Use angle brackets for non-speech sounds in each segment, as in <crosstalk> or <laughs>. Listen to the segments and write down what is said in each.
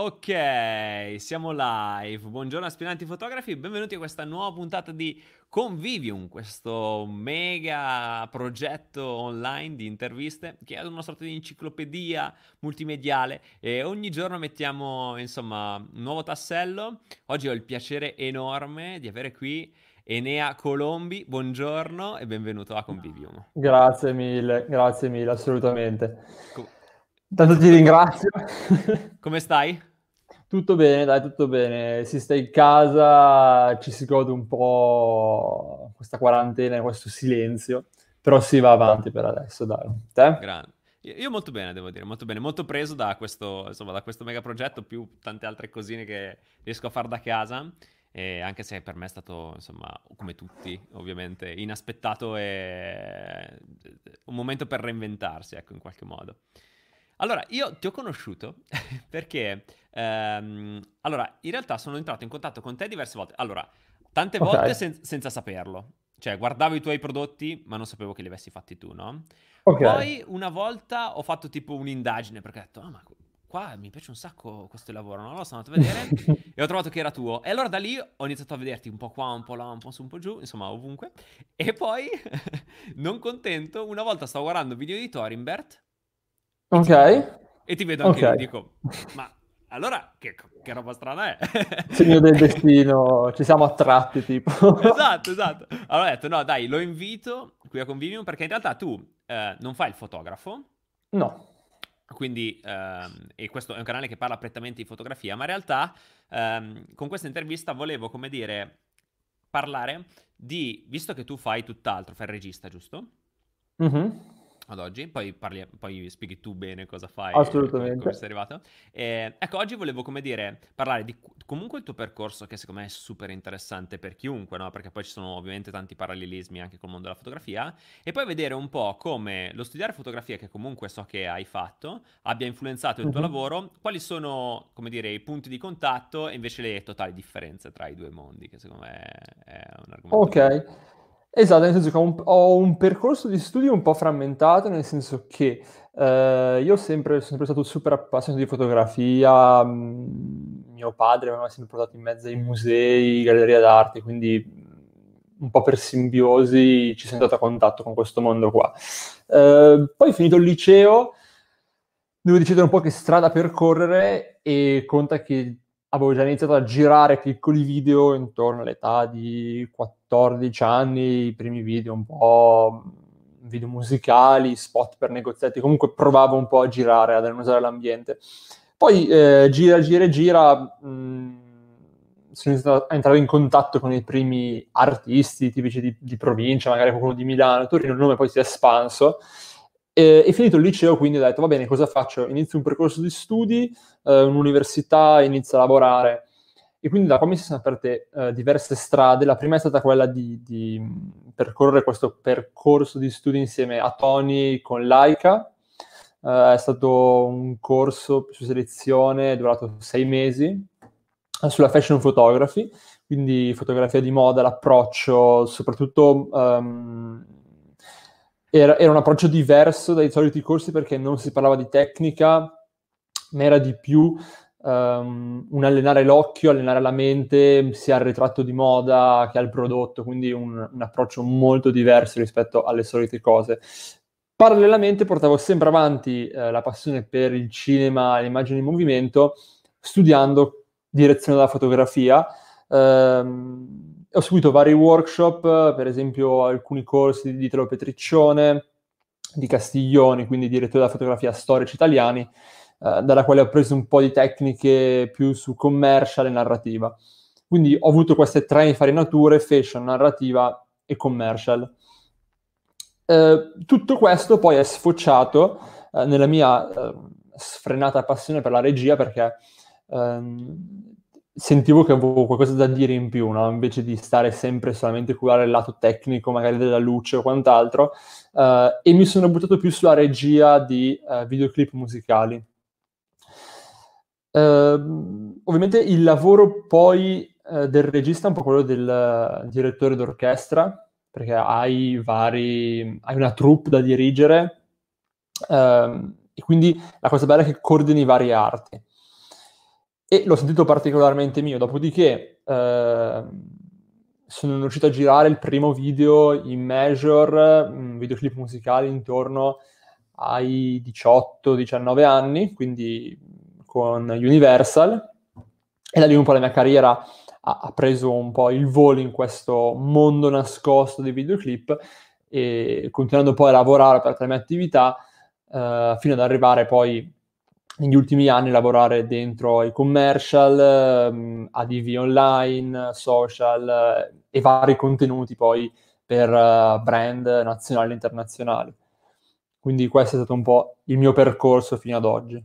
Ok, siamo live. Buongiorno aspiranti fotografi, benvenuti a questa nuova puntata di Convivium, questo mega progetto online di interviste che è una sorta di enciclopedia multimediale e ogni giorno mettiamo insomma un nuovo tassello. Oggi ho il piacere enorme di avere qui Enea Colombi, buongiorno e benvenuto a Convivium. Grazie mille, grazie mille, assolutamente. Com- Tanto ti ringrazio. Come stai? Tutto bene, dai, tutto bene. Si sta in casa, ci si gode un po' questa quarantena, questo silenzio, però si va avanti per adesso, dai. Te? Grande. Io molto bene, devo dire, molto bene, molto preso da questo, insomma, da questo mega progetto, più tante altre cosine che riesco a fare da casa, e anche se per me è stato, insomma, come tutti, ovviamente, inaspettato e un momento per reinventarsi, ecco, in qualche modo. Allora, io ti ho conosciuto <laughs> perché, ehm, allora, in realtà sono entrato in contatto con te diverse volte. Allora, tante volte okay. sen- senza saperlo. Cioè, guardavo i tuoi prodotti, ma non sapevo che li avessi fatti tu, no? Okay. Poi una volta ho fatto tipo un'indagine perché ho detto, oh, ma qua mi piace un sacco questo lavoro, no? Allora sono andato a vedere <laughs> e ho trovato che era tuo. E allora da lì ho iniziato a vederti un po' qua, un po' là, un po' su, un po' giù, insomma ovunque. E poi, <laughs> non contento, una volta stavo guardando video di Thorimbert Ok. E ti vedo anche okay. lì, dico, ma allora che, che, roba strana è? <laughs> Segno del destino, ci siamo attratti tipo. <laughs> esatto, esatto. Allora ho detto, no dai, lo invito qui a Convivium perché in realtà tu eh, non fai il fotografo. No. Quindi, ehm, e questo è un canale che parla prettamente di fotografia, ma in realtà ehm, con questa intervista volevo, come dire, parlare di, visto che tu fai tutt'altro, fai il regista, giusto? Mhm ad oggi, poi, parli, poi, spieghi tu bene cosa fai Assolutamente. come sei arrivato. E, ecco, oggi volevo, come dire, parlare di comunque il tuo percorso che secondo me è super interessante per chiunque, no? Perché poi ci sono ovviamente tanti parallelismi anche col mondo della fotografia e poi vedere un po' come lo studiare fotografia, che comunque so che hai fatto, abbia influenzato il tuo mhm. lavoro, quali sono, come dire, i punti di contatto e invece le totali differenze tra i due mondi, che secondo me è un argomento. Ok. Esatto, nel senso che ho un, ho un percorso di studio un po' frammentato, nel senso che eh, io sempre, sono sempre stato super appassionato di fotografia, mh, mio padre mi aveva sempre portato in mezzo ai musei, gallerie d'arte, quindi un po' per simbiosi ci sono andato a contatto con questo mondo qua. Eh, poi finito il liceo, devo decidere un po' che strada percorrere e conta che avevo già iniziato a girare piccoli video intorno all'età di 14 anni, i primi video un po' video musicali, spot per negoziati, comunque provavo un po' a girare, ad annusare l'ambiente. Poi eh, gira, gira, gira, mh, sono iniziato a entrare in contatto con i primi artisti tipici di, di provincia, magari qualcuno di Milano, Torino, il nome poi si è espanso e, e, finito il liceo, quindi ho detto, va bene, cosa faccio? Inizio un percorso di studi, eh, un'università, inizio a lavorare. E quindi da qua mi si sono aperte eh, diverse strade. La prima è stata quella di, di, percorrere questo percorso di studi insieme a Tony con Laika. Eh, è stato un corso su selezione durato sei mesi eh, sulla fashion photography, quindi fotografia di moda, l'approccio, soprattutto um, era, era, un approccio diverso dai soliti corsi perché non si parlava di tecnica, ma era di più um, un allenare l'occhio, allenare la mente, sia al ritratto di moda che al prodotto, quindi un, un approccio molto diverso rispetto alle solite cose. Parallelamente portavo sempre avanti eh, la passione per il cinema e l'immagine in movimento, studiando direzione della fotografia. Ehm, ho seguito vari workshop, per esempio alcuni corsi di Italo Petriccione, di Castiglioni, quindi direttore della fotografia storici italiani, eh, dalla quale ho preso un po' di tecniche più su commercial e narrativa. Quindi ho avuto queste tre infarinature, fashion, narrativa e commercial. Eh, tutto questo poi è sfociato eh, nella mia eh, sfrenata passione per la regia perché ehm, sentivo che avevo qualcosa da dire in più, no? invece di stare sempre solamente a curare il lato tecnico, magari della luce o quant'altro, uh, e mi sono buttato più sulla regia di uh, videoclip musicali. Uh, ovviamente il lavoro poi del regista è un po' quello del direttore d'orchestra, perché hai vari, hai una troupe da dirigere, ehm, e quindi la cosa bella è che coordini varie arti. E l'ho sentito particolarmente mio. Dopodiché eh, sono riuscito a girare il primo video in Major, un videoclip musicale intorno ai 18-19 anni, quindi con Universal, e da lì un po' la mia carriera ha, ha, preso un po' il volo in questo mondo nascosto dei videoclip e continuando poi a lavorare per le mie attività eh, fino ad arrivare poi negli ultimi anni lavorare dentro i commercial, ehm, ADV online, social eh, e vari contenuti poi per uh, brand nazionali e internazionali. Quindi questo è stato un po' il mio percorso fino ad oggi.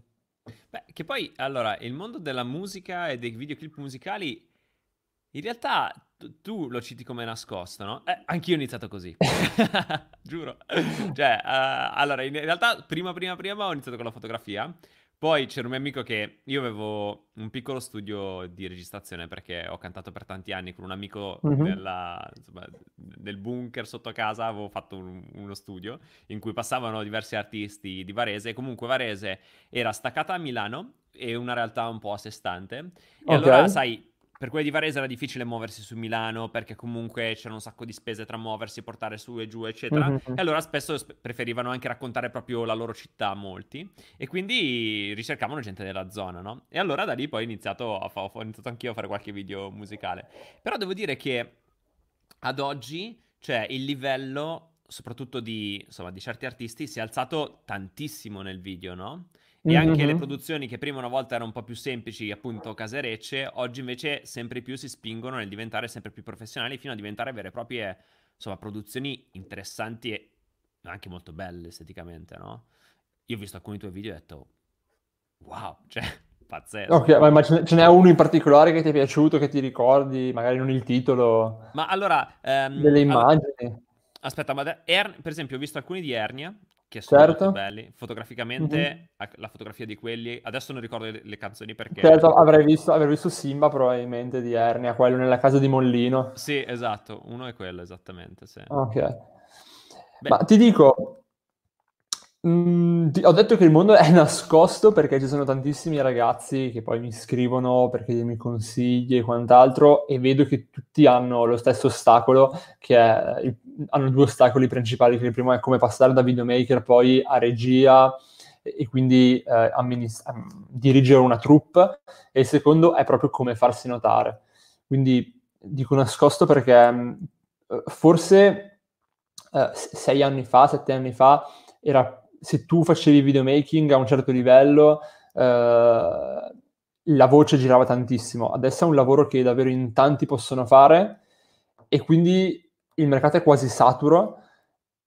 Beh, che poi, allora, il mondo della musica e dei videoclip musicali, in realtà tu, tu lo citi come nascosto, no? Eh, anch'io ho iniziato così, <laughs> giuro. Cioè, uh, allora, in realtà, prima, prima, prima ho iniziato con la fotografia, poi c'era un mio amico che io avevo un piccolo studio di registrazione perché ho cantato per tanti anni con un amico mm-hmm. nella, insomma, nel bunker sotto casa, avevo fatto un, uno studio in cui passavano diversi artisti di Varese e comunque Varese era staccata a Milano e una realtà un po' a sé stante. E okay. allora, sai, per quelli di Varese era difficile muoversi su Milano perché comunque c'erano un sacco di spese tra muoversi, portare su e giù, eccetera. Mm-hmm. E allora spesso preferivano anche raccontare proprio la loro città, molti. E quindi ricercavano gente della zona, no? E allora da lì poi ho iniziato, a fa- ho iniziato anch'io a fare qualche video musicale. Però devo dire che ad oggi, cioè, il livello soprattutto di, insomma, di certi artisti si è alzato tantissimo nel video, no? E anche mm-hmm. le produzioni che prima una volta erano un po' più semplici, appunto caserecce, oggi invece sempre più si spingono nel diventare sempre più professionali fino a diventare vere e proprie, insomma, produzioni interessanti e anche molto belle esteticamente, no? Io ho visto alcuni tuoi video e ho detto, wow, <laughs> cioè, pazzesco. Ok, ma ce n'è uno in particolare che ti è piaciuto, che ti ricordi, magari non il titolo, ma allora, um, delle immagini? Allora, aspetta, ma er- per esempio ho visto alcuni di Ernia, che sono certo. molto belli. Fotograficamente, mm-hmm. la fotografia di quelli, adesso non ricordo le, le canzoni perché... Certo, avrei visto, avrei visto, Simba probabilmente di Ernia, quello nella casa di Mollino. Sì, esatto, uno è quello esattamente, sì. Ok. Beh. Ma ti dico, Mm, ho detto che il mondo è <laughs> nascosto perché ci sono tantissimi ragazzi che poi mi scrivono per chiedermi consigli e quant'altro e vedo che tutti hanno lo stesso ostacolo, che è hanno due ostacoli principali, che il primo è come passare da videomaker poi a regia e quindi eh, amminist- dirigere una troupe e il secondo è proprio come farsi notare. Quindi dico nascosto perché mm, forse eh, sei anni fa, sette anni fa era se tu facevi videomaking a un certo livello, eh, la voce girava tantissimo. Adesso è un lavoro che davvero in tanti possono fare e quindi il mercato è quasi saturo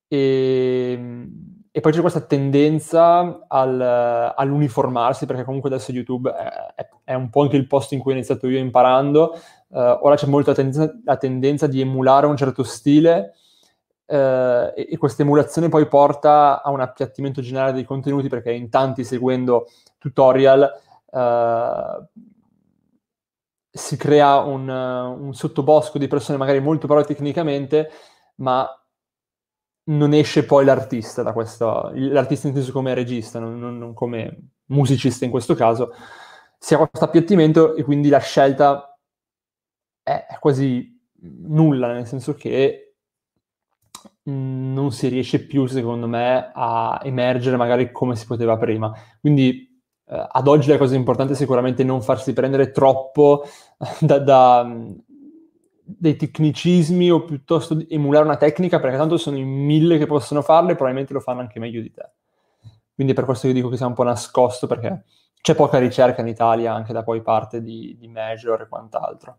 e, e poi c'è questa tendenza al, all'uniformarsi perché comunque adesso YouTube è, è, un po' anche il posto in cui ho iniziato io imparando. Uh, ora c'è molta tendenza, la tendenza di emulare un certo stile eh, e, e questa emulazione poi porta a un appiattimento generale dei contenuti perché in tanti seguendo tutorial eh, si crea un, un, sottobosco di persone magari molto brave tecnicamente, ma non esce poi l'artista da questo, l'artista inteso come regista, non, non, non come musicista in questo caso, si ha questo appiattimento e quindi la scelta è quasi nulla, nel senso che non si riesce più, secondo me, a emergere magari come si poteva prima. Quindi eh, ad oggi la cosa importante è sicuramente non farsi prendere troppo da, da dei tecnicismi o piuttosto emulare una tecnica, perché tanto sono in mille che possono farle e probabilmente lo fanno anche meglio di te. Quindi per questo che dico che sia un po' nascosto, perché c'è poca ricerca in Italia anche da poi parte di, di Major e quant'altro.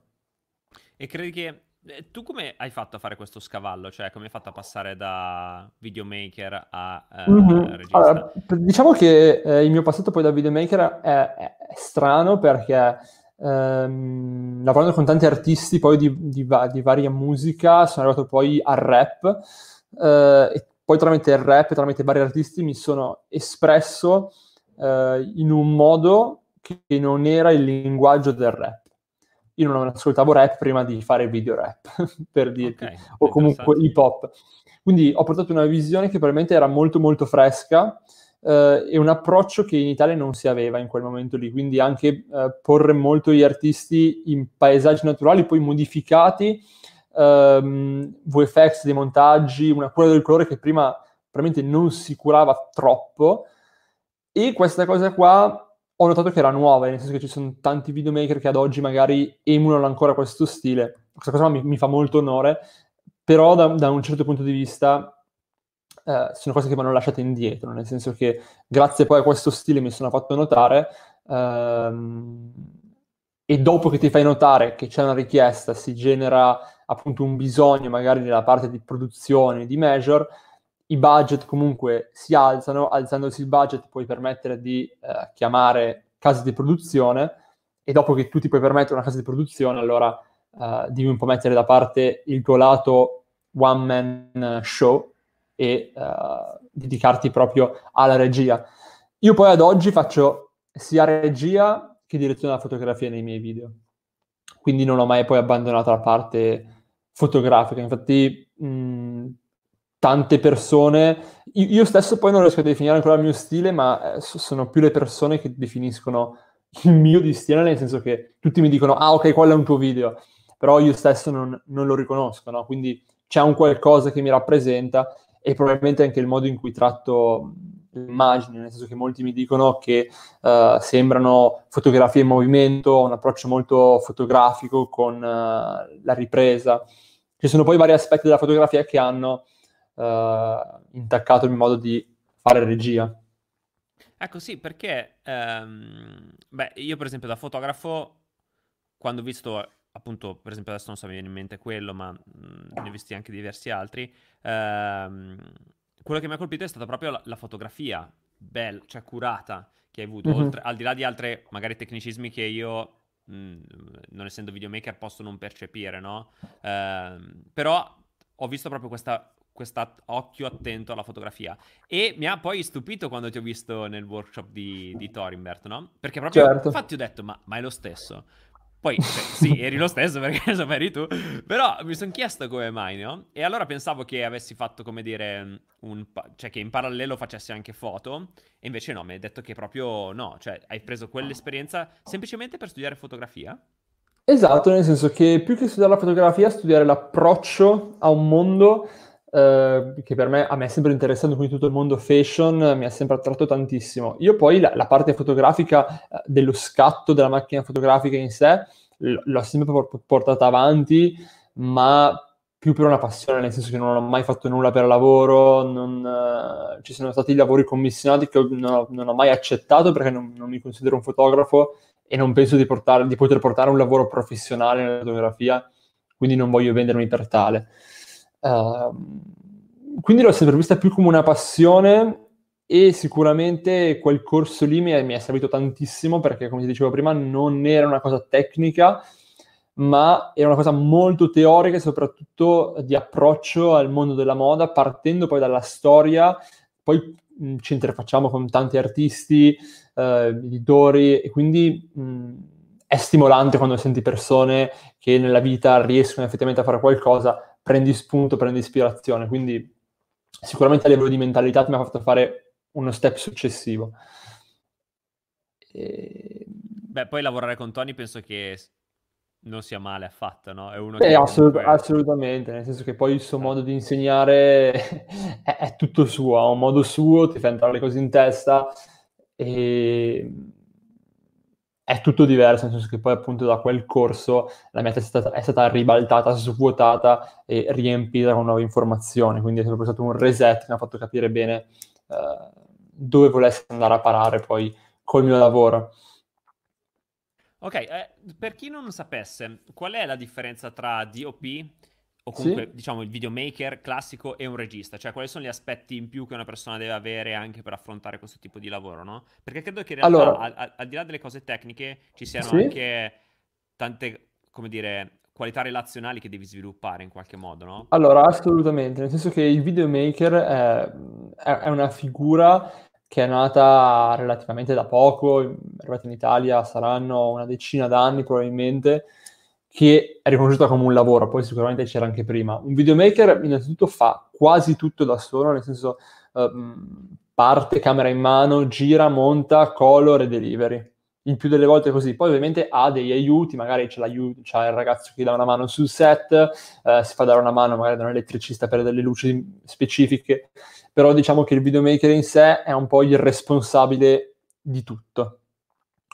E credi che eh, tu come hai fatto a fare questo scavallo? Cioè, come hai fatto a passare da videomaker a eh, mm-hmm. regista? Allora, diciamo che eh, il mio passato poi da videomaker è, è strano perché ehm, lavorando con tanti artisti poi di, di, di, varia musica sono arrivato poi al rap eh, e poi tramite il rap, tramite vari artisti mi sono espresso eh, in un modo che non era il linguaggio del rap io non ascoltavo rap prima di fare video rap, <laughs> per dirti, okay, o comunque hip hop. Quindi ho portato una visione che probabilmente era molto molto fresca eh, è un approccio che in Italia non si aveva in quel momento lì, quindi anche eh, porre molto gli artisti in paesaggi naturali, poi modificati, ehm, VFX, dei montaggi, una cura del colore che prima veramente non si curava troppo, e questa cosa qua ho notato che era nuova, nel senso che ci sono tanti videomaker che ad oggi magari emulano ancora questo stile. Questa cosa mi, mi fa molto onore, però da, da, un certo punto di vista eh, sono cose che mi hanno lasciato indietro, nel senso che grazie poi a questo stile mi sono fatto notare ehm, e dopo che ti fai notare che c'è una richiesta, si genera appunto un bisogno magari nella parte di produzione, di measure, i budget comunque si alzano, alzandosi il budget puoi permettere di eh, chiamare case di produzione e dopo che tu ti puoi permettere una casa di produzione, allora eh, devi un po' mettere da parte il tuo lato one man show e eh, dedicarti proprio alla regia. Io poi ad oggi faccio sia regia che direzione della fotografia nei miei video, quindi non ho mai poi abbandonato la parte fotografica, infatti mh, tante persone, io, stesso poi non riesco a definire ancora il mio stile, ma eh, sono più le persone che definiscono il mio di stile, nel senso che tutti mi dicono, ah ok, quello è un tuo video, però io stesso non, non lo riconosco, no? Quindi c'è un qualcosa che mi rappresenta e probabilmente anche il modo in cui tratto l'immagine, nel senso che molti mi dicono che uh, sembrano fotografie in movimento, un approccio molto fotografico con uh, la ripresa. Ci sono poi vari aspetti della fotografia che hanno uh, intaccato il mio modo di fare regia. Ecco sì, perché um, beh, io per esempio da fotografo, quando ho visto appunto, per esempio adesso non so, mi viene in mente quello, ma mh, ne ho visti anche diversi altri, ehm, quello che mi ha colpito è stata proprio la, la fotografia, bella, cioè curata, che hai avuto, mm-hmm. oltre, al di là di altri magari tecnicismi che io, mh, non essendo videomaker, posso non percepire, no? Ehm, però ho visto proprio questa questo occhio attento alla fotografia. E mi ha poi stupito quando ti ho visto nel workshop di, di Thorimbert, no? Perché proprio, certo. infatti ho detto, ma, ma, è lo stesso. Poi, cioè, sì, eri lo stesso <laughs> perché lo eri tu, però mi sono chiesto come mai, no? E allora pensavo che avessi fatto, come dire, un, cioè che in parallelo facessi anche foto, e invece no, mi hai detto che proprio no, cioè hai preso quell'esperienza semplicemente per studiare fotografia? Esatto, nel senso che più che studiare la fotografia, studiare l'approccio a un mondo eh, che per me, a me è sempre interessato, quindi tutto il mondo fashion mi ha sempre attratto tantissimo. Io poi la, la parte fotografica eh, dello scatto della macchina fotografica in sé l- l'ho sempre portata avanti, ma più per una passione, nel senso che non ho mai fatto nulla per lavoro, non, uh, ci sono stati lavori commissionati che non ho, non ho mai accettato perché non, non, mi considero un fotografo e non penso di, portare, di poter portare un lavoro professionale nella fotografia, quindi non voglio vendermi per tale. Uh, quindi l'ho sempre vista più come una passione e sicuramente quel corso lì mi è, mi è, servito tantissimo perché, come ti dicevo prima, non era una cosa tecnica, ma era una cosa molto teorica e soprattutto di approccio al mondo della moda, partendo poi dalla storia, poi mh, ci interfacciamo con tanti artisti, eh, editori e quindi mh, è stimolante quando senti persone che nella vita riescono effettivamente a fare qualcosa prendi spunto, prendi ispirazione, quindi sicuramente a livello di mentalità mi ha fatto fare uno step successivo. E... Beh, poi lavorare con Tony penso che non sia male affatto, no? È uno che assolut- comunque... assolutamente, nel senso che poi il suo modo di insegnare <laughs> è, è, tutto suo, ha un modo suo, ti fa entrare le cose in testa e è tutto diverso, nel senso che poi appunto da quel corso la mia testa è stata, è stata ribaltata, svuotata e riempita con nuove informazioni, quindi è proprio stato un reset che mi ha fatto capire bene uh, dove volessi andare a parare poi col mio lavoro. Ok, eh, per chi non sapesse, qual è la differenza tra DOP o comunque sì. diciamo il videomaker classico e un regista, cioè quali sono gli aspetti in più che una persona deve avere anche per affrontare questo tipo di lavoro, no? Perché credo che in realtà allora, al, al, al, di là delle cose tecniche ci siano sì. anche tante, come dire, qualità relazionali che devi sviluppare in qualche modo, no? Allora, assolutamente, nel senso che il videomaker è, è una figura che è nata relativamente da poco, arrivata in Italia saranno una decina d'anni probabilmente, che è riconosciuta come un lavoro, poi sicuramente c'era anche prima. Un videomaker innanzitutto fa quasi tutto da solo, nel senso uh, parte camera in mano, gira, monta, color e delivery. Il più delle volte così. Poi ovviamente ha degli aiuti, magari c'è, c'è il ragazzo che dà una mano sul set, uh, si fa dare una mano magari da un elettricista per delle luci specifiche, però diciamo che il videomaker in sé è un po' il responsabile di tutto.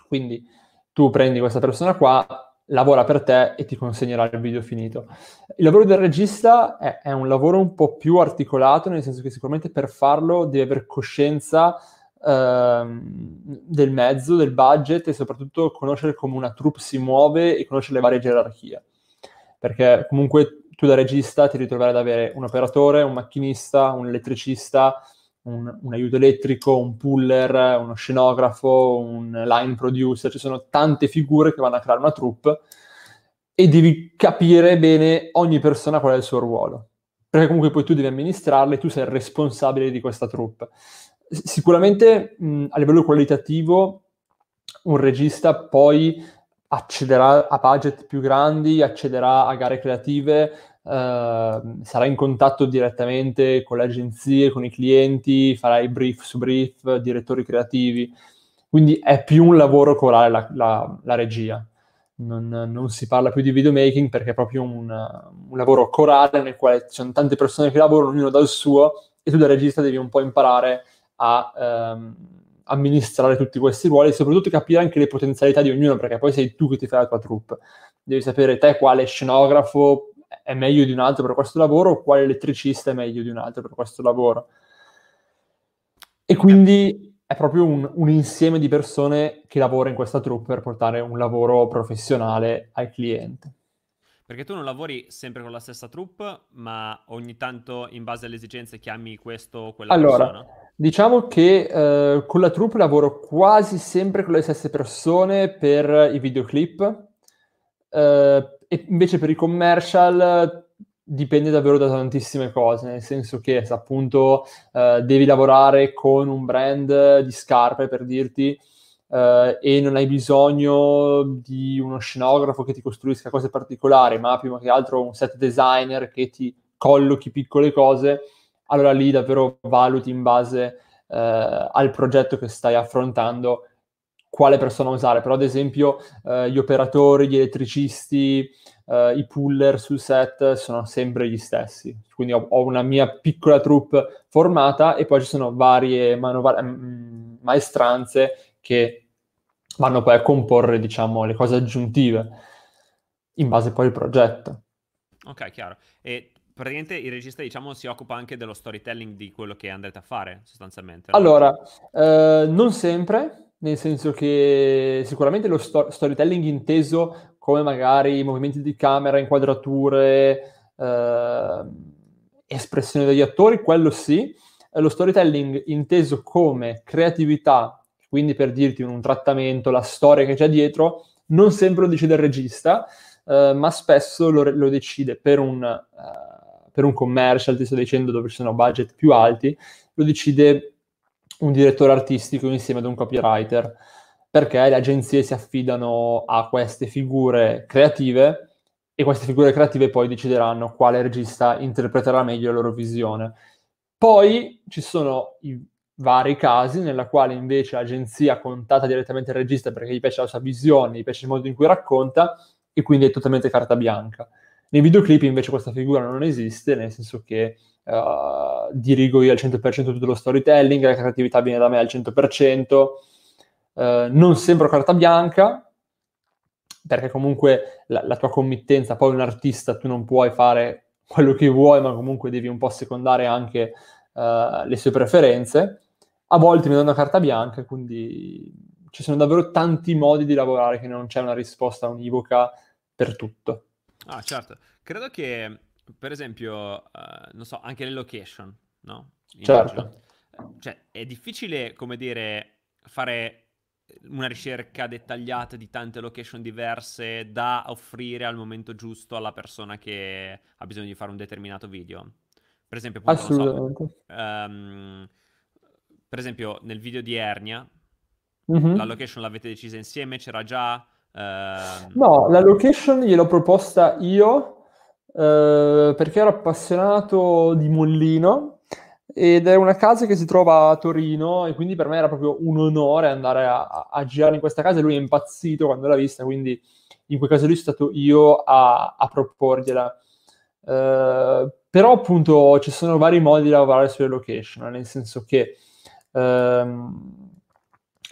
Quindi tu prendi questa persona qua, lavora per te e ti consegnerà il video finito. Il lavoro del regista è, è, un lavoro un po' più articolato, nel senso che sicuramente per farlo devi avere coscienza ehm, del mezzo, del budget e soprattutto conoscere come una troupe si muove e conoscere le varie gerarchie. Perché comunque tu da regista ti ritroverai ad avere un operatore, un macchinista, un elettricista, un, un, aiuto elettrico, un puller, uno scenografo, un line producer, ci sono tante figure che vanno a creare una troupe e devi capire bene ogni persona qual è il suo ruolo. Perché comunque poi tu devi amministrarle, tu sei il responsabile di questa troupe. Sicuramente mh, a livello qualitativo un regista poi accederà a budget più grandi, accederà a gare creative, Uh, sarà in contatto direttamente con le agenzie, con i clienti, farai brief su brief, direttori creativi, quindi è più un lavoro corale la, la, la regia. Non, non, si parla più di videomaking perché è proprio un, un, lavoro corale nel quale ci sono tante persone che lavorano, ognuno dal suo, e tu da regista devi un po' imparare a um, amministrare tutti questi ruoli e soprattutto capire anche le potenzialità di ognuno, perché poi sei tu che ti fai la tua troupe. Devi sapere te quale scenografo è meglio di un altro per questo lavoro o quale elettricista è meglio di un altro per questo lavoro. E quindi è proprio un, un, insieme di persone che lavora in questa troupe per portare un lavoro professionale al cliente. Perché tu non lavori sempre con la stessa troupe, ma ogni tanto in base alle esigenze chiami questo o quella allora, persona? Diciamo che eh, con la troupe lavoro quasi sempre con le stesse persone per i videoclip. Eh, e invece per i commercial dipende davvero da tantissime cose, nel senso che se appunto eh, devi lavorare con un brand di scarpe, per dirti, eh, e non hai bisogno di uno scenografo che ti costruisca cose particolari, ma prima che altro un set designer che ti collochi piccole cose, allora lì davvero valuti in base eh, al progetto che stai affrontando quale persona usare, però ad esempio eh, gli operatori, gli elettricisti, eh, i puller sul set sono sempre gli stessi, quindi ho, ho, una mia piccola troupe formata e poi ci sono varie manovar- mm, maestranze che vanno poi a comporre, diciamo, le cose aggiuntive in base poi al progetto. Ok, chiaro. E praticamente il regista, diciamo, si occupa anche dello storytelling di quello che andrete a fare, sostanzialmente. No? Allora, eh, non sempre, nel senso che sicuramente lo sto- storytelling inteso come magari movimenti di camera, inquadrature, eh, espressione degli attori, quello sì. Lo storytelling inteso come creatività, quindi per dirti un, trattamento, la storia che c'è dietro, non sempre lo decide il regista, eh, ma spesso lo, lo decide per un, uh, per un commercial, ti sto dicendo dove ci sono budget più alti, lo decide un direttore artistico insieme ad un copywriter, perché le agenzie si affidano a queste figure creative e queste figure creative poi decideranno quale regista interpreterà meglio la loro visione. Poi ci sono i vari casi nella quale invece l'agenzia contatta direttamente il regista perché gli piace la sua visione, gli piace il modo in cui racconta e quindi è totalmente carta bianca. Nei videoclip invece questa figura non esiste, nel senso che uh, dirigo io al 100% tutto lo storytelling, la creatività viene da me al 100%, uh, eh, non sembro carta bianca, perché comunque la, la, tua committenza, poi un artista, tu non puoi fare quello che vuoi, ma comunque devi un po' secondare anche uh, le sue preferenze. A volte mi danno carta bianca, quindi ci sono davvero tanti modi di lavorare che non c'è una risposta univoca per tutto. Ah, certo. Credo che per esempio, uh, non so, anche le location, no? Certo. Cioè, è difficile, come dire, fare una ricerca dettagliata di tante location diverse da offrire al momento giusto alla persona che ha bisogno di fare un determinato video. Per esempio, appunto, Assolutamente. So, um, per esempio, nel video di Ernia, mm-hmm. la location l'avete decisa insieme, c'era già Uh... No, la location gliel'ho proposta io uh, perché ero appassionato di Mollino ed è una casa che si trova a Torino e quindi per me era proprio un onore andare a, a girare in questa casa e lui è impazzito quando l'ha vista, quindi in quel caso lì sono stato io a, a proporgliela. Uh, però appunto ci sono vari modi di lavorare sulle location, nel senso che um,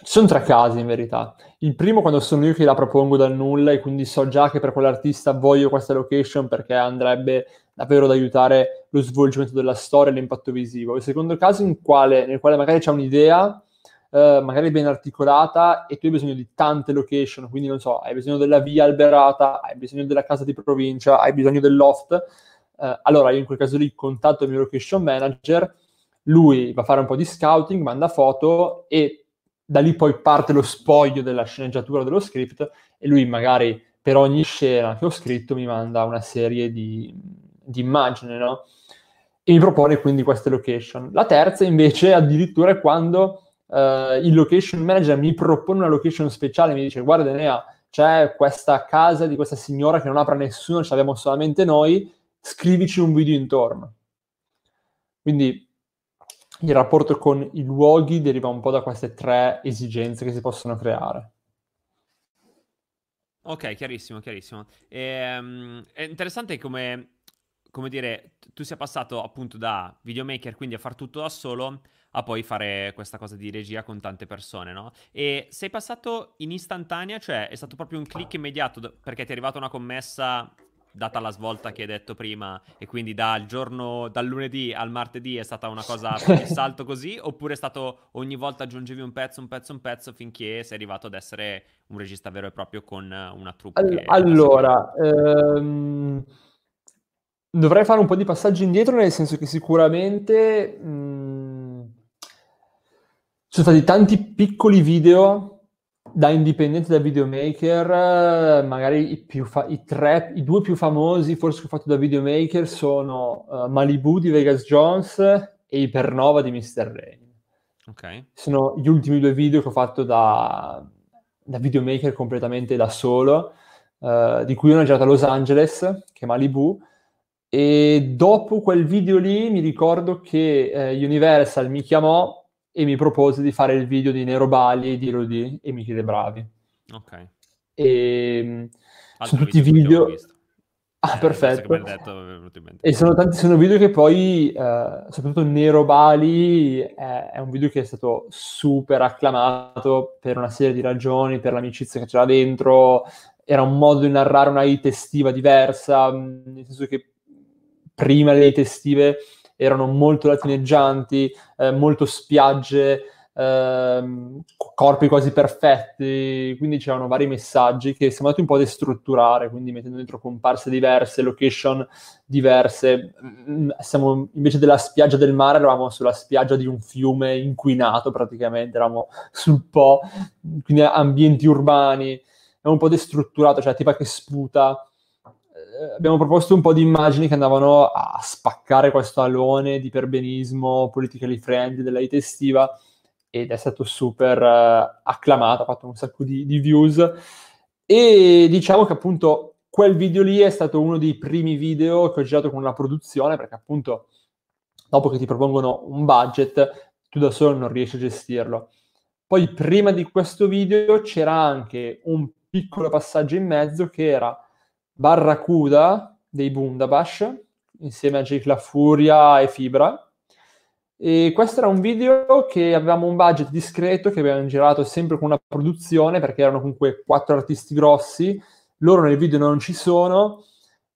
ci sono tre casi in verità. Il primo quando sono io che la propongo dal nulla e quindi so già che per quell'artista voglio questa location perché andrebbe davvero ad aiutare lo svolgimento della storia e l'impatto visivo. Il secondo caso quale, nel quale magari c'è un'idea, eh, magari ben articolata, e tu hai bisogno di tante location, quindi non so, hai bisogno della via alberata, hai bisogno della casa di provincia, hai bisogno del loft. Eh, allora io in quel caso lì contatto il mio location manager, lui va a fare un po' di scouting, manda foto e da lì poi parte lo spoglio della sceneggiatura dello script e lui magari per ogni scena che ho scritto mi manda una serie di, di immagini, no? E mi propone quindi queste location. La terza invece addirittura è quando uh, il location manager mi propone una location speciale, mi dice guarda Enea, c'è questa casa di questa signora che non apre nessuno, ce l'abbiamo solamente noi, scrivici un video intorno. Quindi il rapporto con i luoghi deriva un po' da queste tre esigenze che si possono creare. Ok, chiarissimo, chiarissimo. E, um, è interessante come, come dire, tu sia passato appunto da videomaker, quindi a far tutto da solo, a poi fare questa cosa di regia con tante persone, no? E sei passato in istantanea, cioè è stato proprio un click immediato perché ti è arrivata una commessa data la svolta che hai detto prima, e quindi dal giorno, dal lunedì al martedì è stata una cosa <laughs> di salto così, oppure è stato ogni volta aggiungevi un pezzo, un pezzo, un pezzo finché sei arrivato ad essere un regista vero e proprio con una troupe? All- allora, ehm, dovrei fare un po' di passaggi indietro, nel senso che sicuramente mh, mm, sono stati tanti piccoli video da indipendente da videomaker, magari i, più fa- i, tre, i due più famosi forse che ho fatto da videomaker sono uh, Malibu di Vegas Jones e Ipernova di Mr. Rain. Ok. Sono gli ultimi due video che ho fatto da, da videomaker completamente da solo, uh, di cui uno è girato a Los Angeles, che è Malibu, e dopo quel video lì mi ricordo che uh, Universal mi chiamò e mi propose di fare il video di Nero Bali, di Rodi e Michele Bravi. Ok. E mm, sono tutti video... Ah, eh, perfetto. Detto, e sono tanti sono video che poi, eh, soprattutto Nero Bali, è, è, un video che è stato super acclamato per una serie di ragioni, per l'amicizia che c'era dentro, era un modo di narrare una hit estiva diversa, mm, nel senso che prima le hit estive erano molto latineggianti, eh, molto spiagge, eh, corpi quasi perfetti, quindi c'erano vari messaggi che siamo andati un po' a destrutturare, quindi mettendo dentro comparse diverse, location diverse. Mm, siamo, invece della spiaggia del mare eravamo sulla spiaggia di un fiume inquinato praticamente, eravamo sul Po, quindi ambienti urbani, è un po' destrutturato, cioè tipo che sputa, abbiamo proposto un po' di immagini che andavano a spaccare questo alone di perbenismo politically friendly della hit estiva ed è stato super uh, acclamato, ha fatto un sacco di, di, views e diciamo che appunto quel video lì è stato uno dei primi video che ho girato con la produzione perché appunto dopo che ti propongono un budget tu da solo non riesci a gestirlo. Poi prima di questo video c'era anche un piccolo passaggio in mezzo che era Barracuda dei Bundabash insieme a Jake La Furia e Fibra. E questo era un video che avevamo un budget discreto, che abbiamo girato sempre con una produzione, perché erano comunque quattro artisti grossi, loro nel video non ci sono,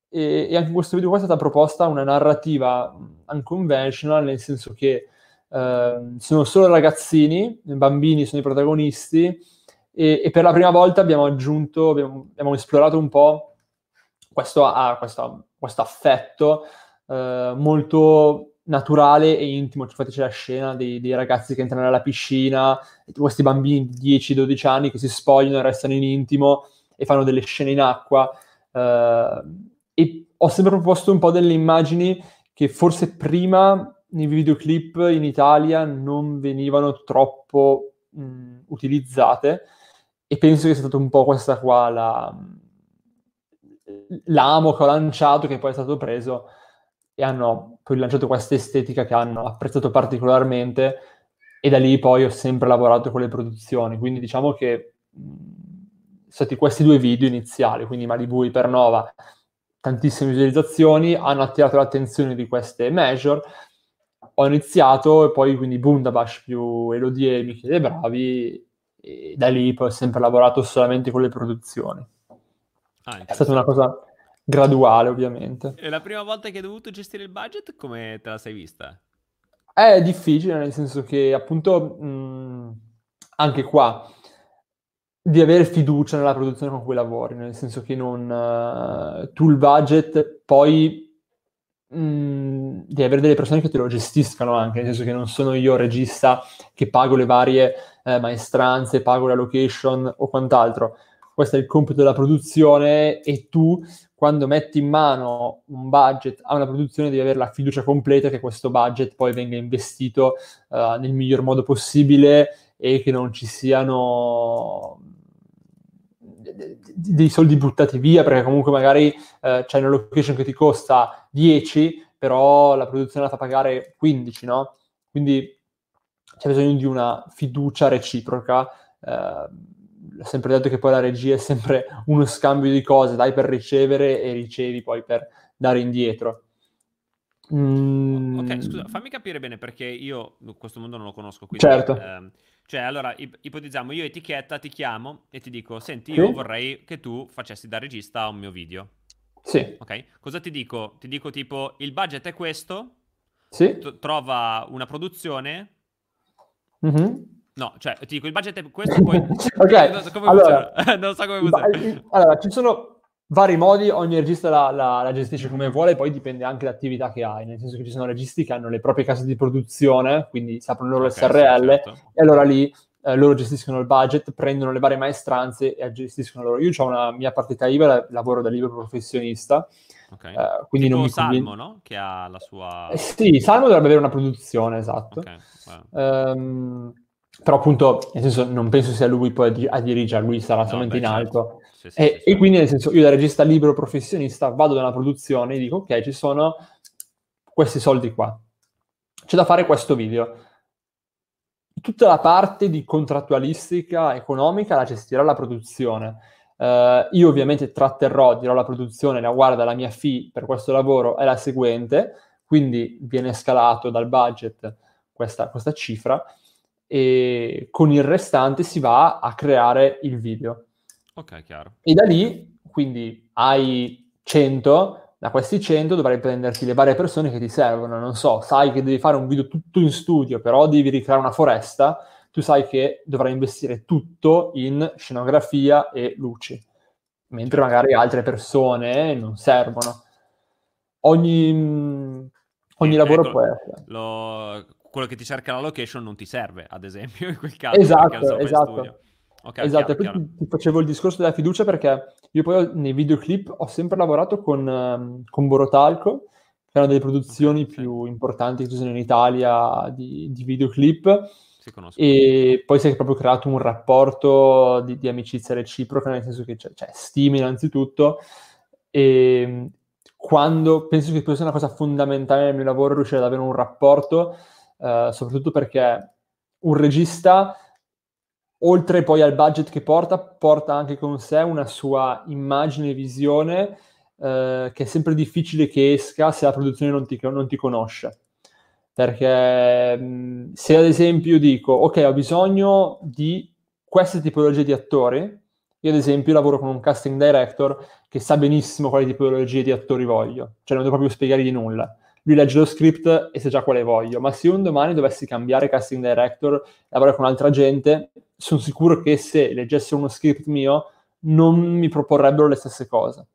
e, e anche in questo video qua è stata proposta una narrativa unconventional, nel senso che eh, sono solo ragazzini, bambini sono i protagonisti, e, e per la prima volta abbiamo aggiunto, abbiamo, abbiamo esplorato un po' questo ha questo, questo affetto eh, molto naturale e intimo. Infatti c'è la scena dei, dei, ragazzi che entrano nella piscina, questi bambini di 10-12 anni che si spogliano e restano in intimo e fanno delle scene in acqua. Eh, e ho sempre proposto un po' delle immagini che forse prima nei videoclip in Italia non venivano troppo mh, utilizzate e penso che sia stata un po' questa qua la, l'amo che ho lanciato, che poi è stato preso, e hanno poi lanciato questa estetica che hanno apprezzato particolarmente, e da lì poi ho sempre lavorato con le produzioni. Quindi diciamo che sono stati questi due video iniziali, quindi Malibu Ipernova, tantissime visualizzazioni, hanno attirato l'attenzione di queste major, ho iniziato e poi quindi Bundabash più Elodie e Michele Bravi e da lì poi ho sempre lavorato solamente con le produzioni. Ah, è stata una cosa graduale ovviamente. E la prima volta che hai dovuto gestire il budget come te la sei vista? È difficile nel senso che appunto mh, anche qua di avere fiducia nella produzione con cui lavori, nel senso che non uh, tu il budget poi mh, devi avere delle persone che te lo gestiscano anche, nel senso che non sono io regista che pago le varie eh, maestranze, pago la location o quant'altro. Questo è il compito della produzione e tu quando metti in mano un budget a una produzione devi avere la fiducia completa che questo budget poi venga investito uh, nel miglior modo possibile e che non ci siano dei soldi buttati via perché comunque magari eh, c'è una location che ti costa 10 però la produzione la fa pagare 15 no? quindi c'è bisogno di una fiducia reciproca eh, ho sempre detto che poi la regia è sempre <laughs> uno scambio di cose dai per ricevere e ricevi poi per dare indietro Mm. Ok, scusa, fammi capire bene perché io questo mondo non lo conosco. Quindi, certo. Ehm, cioè, allora, ip- ipotizziamo, io etichetta, ti chiamo e ti dico, senti, io sì. vorrei che tu facessi da regista un mio video. Sì. Ok? Cosa ti dico? Ti dico tipo, il budget è questo, sì. T- trova una produzione. Mm-hmm. No, cioè, ti dico, il budget è questo, poi... <laughs> <laughs> ok, non so come allora, <laughs> non so come funziona. Allora, ci sono vari modi, ogni regista la, la, la, gestisce come vuole, poi dipende anche dall'attività che hai, nel senso che ci sono registi che hanno le proprie case di produzione, quindi si aprono loro okay, SRL, sì, certo. e allora lì eh, loro gestiscono il budget, prendono le varie maestranze e gestiscono loro. Io ho una mia partita IVA, lavoro da libero professionista, okay. eh, quindi tipo non mi Salmo, conviene... no? Che ha la sua... Eh, sì, Salmo dovrebbe avere una produzione, esatto. Okay. Wow. Um, però appunto, nel senso, non penso sia lui poi a, dirigere, lui sarà no, solamente beh, in certo. alto. Sì, sì, e, sì, e, quindi, nel senso, io da regista libero professionista vado da una produzione e dico, ok, ci sono questi soldi qua. C'è da fare questo video. Tutta la parte di contrattualistica economica la gestirà la produzione. Uh, io ovviamente tratterrò, dirò alla produzione, la guarda, la mia fee per questo lavoro è la seguente, quindi viene scalato dal budget questa, questa cifra e con il restante si va a creare il video. Ok, chiaro. E da lì, quindi hai 100, da questi 100 dovrai prenderti le varie persone che ti servono. Non so, sai che devi fare un video tutto in studio, però devi ricreare una foresta, tu sai che dovrai investire tutto in scenografia e luci, mentre magari altre persone non servono. Ogni, ogni eh, lavoro ecco, può essere. Lo, quello che ti cerca la location non ti serve, ad esempio, in quel caso. Esatto, esatto. Okay, esatto, chiaro, chiaro. Ti, facevo il discorso della fiducia perché io poi nei videoclip ho sempre lavorato con, um, con Borotalco, che è una delle produzioni okay, più sì. importanti che ci sono in Italia di, di videoclip. E poi si è proprio creato un rapporto di, di amicizia reciproca, nel senso che c'è, c'è stima innanzitutto. E quando penso che sia una cosa fondamentale nel mio lavoro riuscire ad avere un rapporto eh, soprattutto perché un regista, oltre poi al budget che porta, porta anche con sé una sua immagine e visione eh, che è sempre difficile che esca se la produzione non ti, non ti conosce. Perché se ad esempio dico, ok, ho bisogno di queste tipologie di attori, io ad esempio lavoro con un casting director che sa benissimo quali tipologie di attori voglio, cioè non devo proprio spiegare di nulla lui legge lo script e sa già quale voglio, ma se un domani dovessi cambiare casting director e lavorare con altra gente, sono sicuro che se leggesse uno script mio non mi proporrebbero le stesse cose.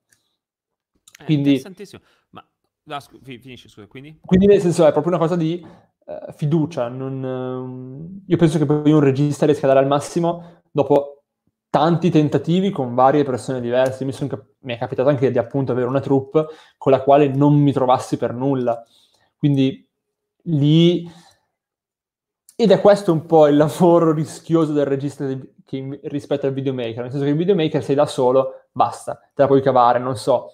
È quindi, interessantissimo. Ma no, scu- finisci, scusa, quindi? Quindi nel senso è proprio una cosa di uh, fiducia. Non, uh, io penso che poi un regista riesca a dare al massimo dopo tanti tentativi con varie persone diverse. Mi, cap- mi, è capitato anche di appunto avere una troupe con la quale non mi trovassi per nulla. Quindi lì... Ed è questo un po' il lavoro <laughs> rischioso del regista che che rispetto al videomaker, nel senso che il videomaker sei da solo, basta, te la puoi cavare, non so.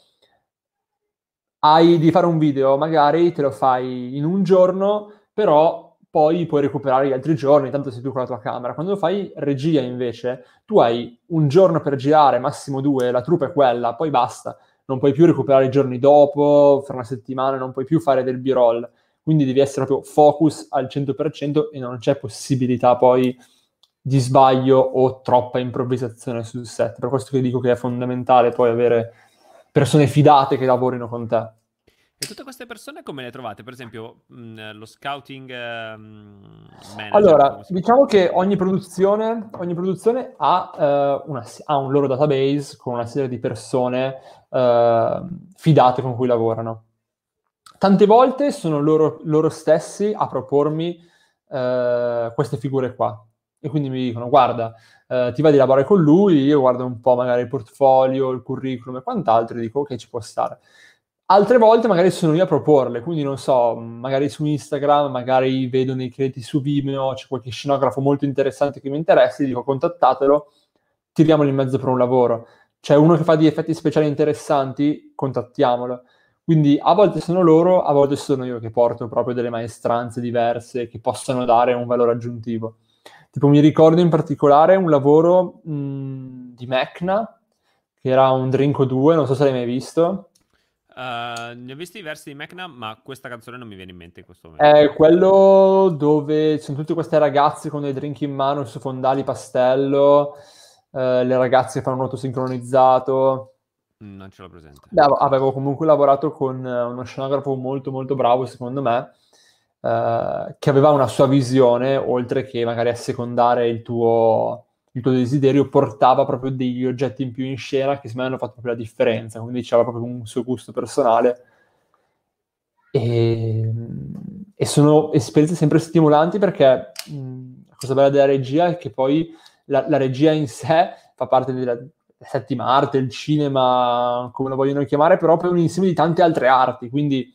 Hai di fare un video, magari te lo fai in un giorno, però poi puoi recuperare gli altri giorni, tanto sei tu con la tua camera. Quando fai regia invece, tu hai un giorno per girare, massimo due, la troupe è quella, poi basta. Non puoi più recuperare i giorni dopo, fra una settimana, non puoi più fare del b-roll. Quindi devi essere proprio focus al 100% e non c'è possibilità poi di sbaglio o troppa improvvisazione sul set. Per questo che dico che è fondamentale poi avere persone fidate che lavorino con te. E tutte queste persone come le trovate? Per esempio, mh, lo scouting eh, manager? Allora, diciamo che ogni produzione, ogni produzione ha, eh, una, ha, un loro database con una serie di persone eh, fidate con cui lavorano. Tante volte sono loro, loro stessi a propormi eh, queste figure qua e quindi mi dicono guarda, eh, ti va di lavorare con lui, io guardo un po' magari il portfolio, il curriculum e quant'altro e dico ok ci può stare. Altre volte magari sono io a proporle, quindi non so, magari su Instagram, magari vedo nei crediti su Vimeo, c'è qualche scenografo molto interessante che mi interessa, dico contattatelo, tiriamolo in mezzo per un lavoro. C'è uno che fa di effetti speciali interessanti, contattiamolo. Quindi a volte sono loro, a volte sono io che porto proprio delle maestranze diverse che possano dare un valore aggiuntivo. Tipo mi ricordo in particolare un lavoro mh, di Mecna, che era un Drinko 2, non so se l'hai mai visto. Uh, ne ho visti diversi di Mecna, ma questa canzone non mi viene in mente in questo momento. È quello dove ci sono tutte queste ragazze con dei drink in mano su fondali pastello, uh, le ragazze fanno un nuoto sincronizzato. Non ce l'ho presente. Beh, avevo comunque lavorato con uno scenografo molto molto bravo, secondo me, eh, che aveva una sua visione, oltre che magari assecondare il tuo, il tuo desiderio, portava proprio degli oggetti in più in scena che secondo me hanno fatto proprio la differenza, quindi diceva proprio un suo gusto personale. E, e sono esperienze sempre stimolanti perché mh, la cosa bella della regia è che poi la, la regia in sé fa parte della settima arte, il cinema, come lo vogliono chiamare, però è un insieme di tante altre arti, quindi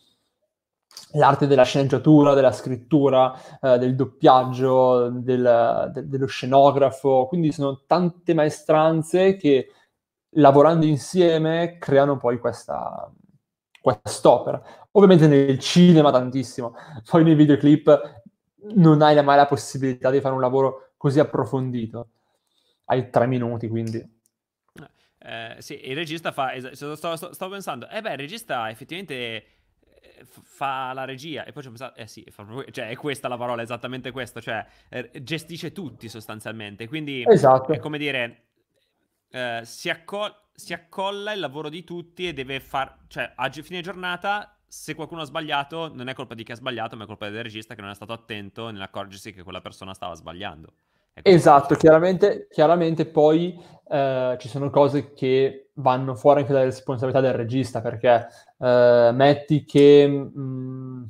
l'arte della sceneggiatura, della scrittura, eh, del doppiaggio, del, de- dello scenografo, quindi sono tante maestranze che lavorando insieme creano poi questa, quest'opera. Ovviamente nel cinema tantissimo, poi nei videoclip non hai mai la possibilità di fare un lavoro così approfondito. Hai tre minuti, quindi... Eh, sì, il regista fa... Sto, sto, sto, pensando, eh beh, il regista effettivamente fa la regia e poi ci ho pensato, eh sì, proprio, cioè è questa la parola, esattamente questo, cioè eh, gestisce tutti sostanzialmente, quindi esatto. è come dire, eh, si, acco- si, accolla il lavoro di tutti e deve far, cioè a fine giornata se qualcuno ha sbagliato non è colpa di chi ha sbagliato, ma è colpa del regista che non è stato attento nell'accorgersi che quella persona stava sbagliando. Esatto, chiaramente, chiaramente poi eh, ci sono cose che vanno fuori anche dalle responsabilità del regista, perché eh, metti che mh, mm,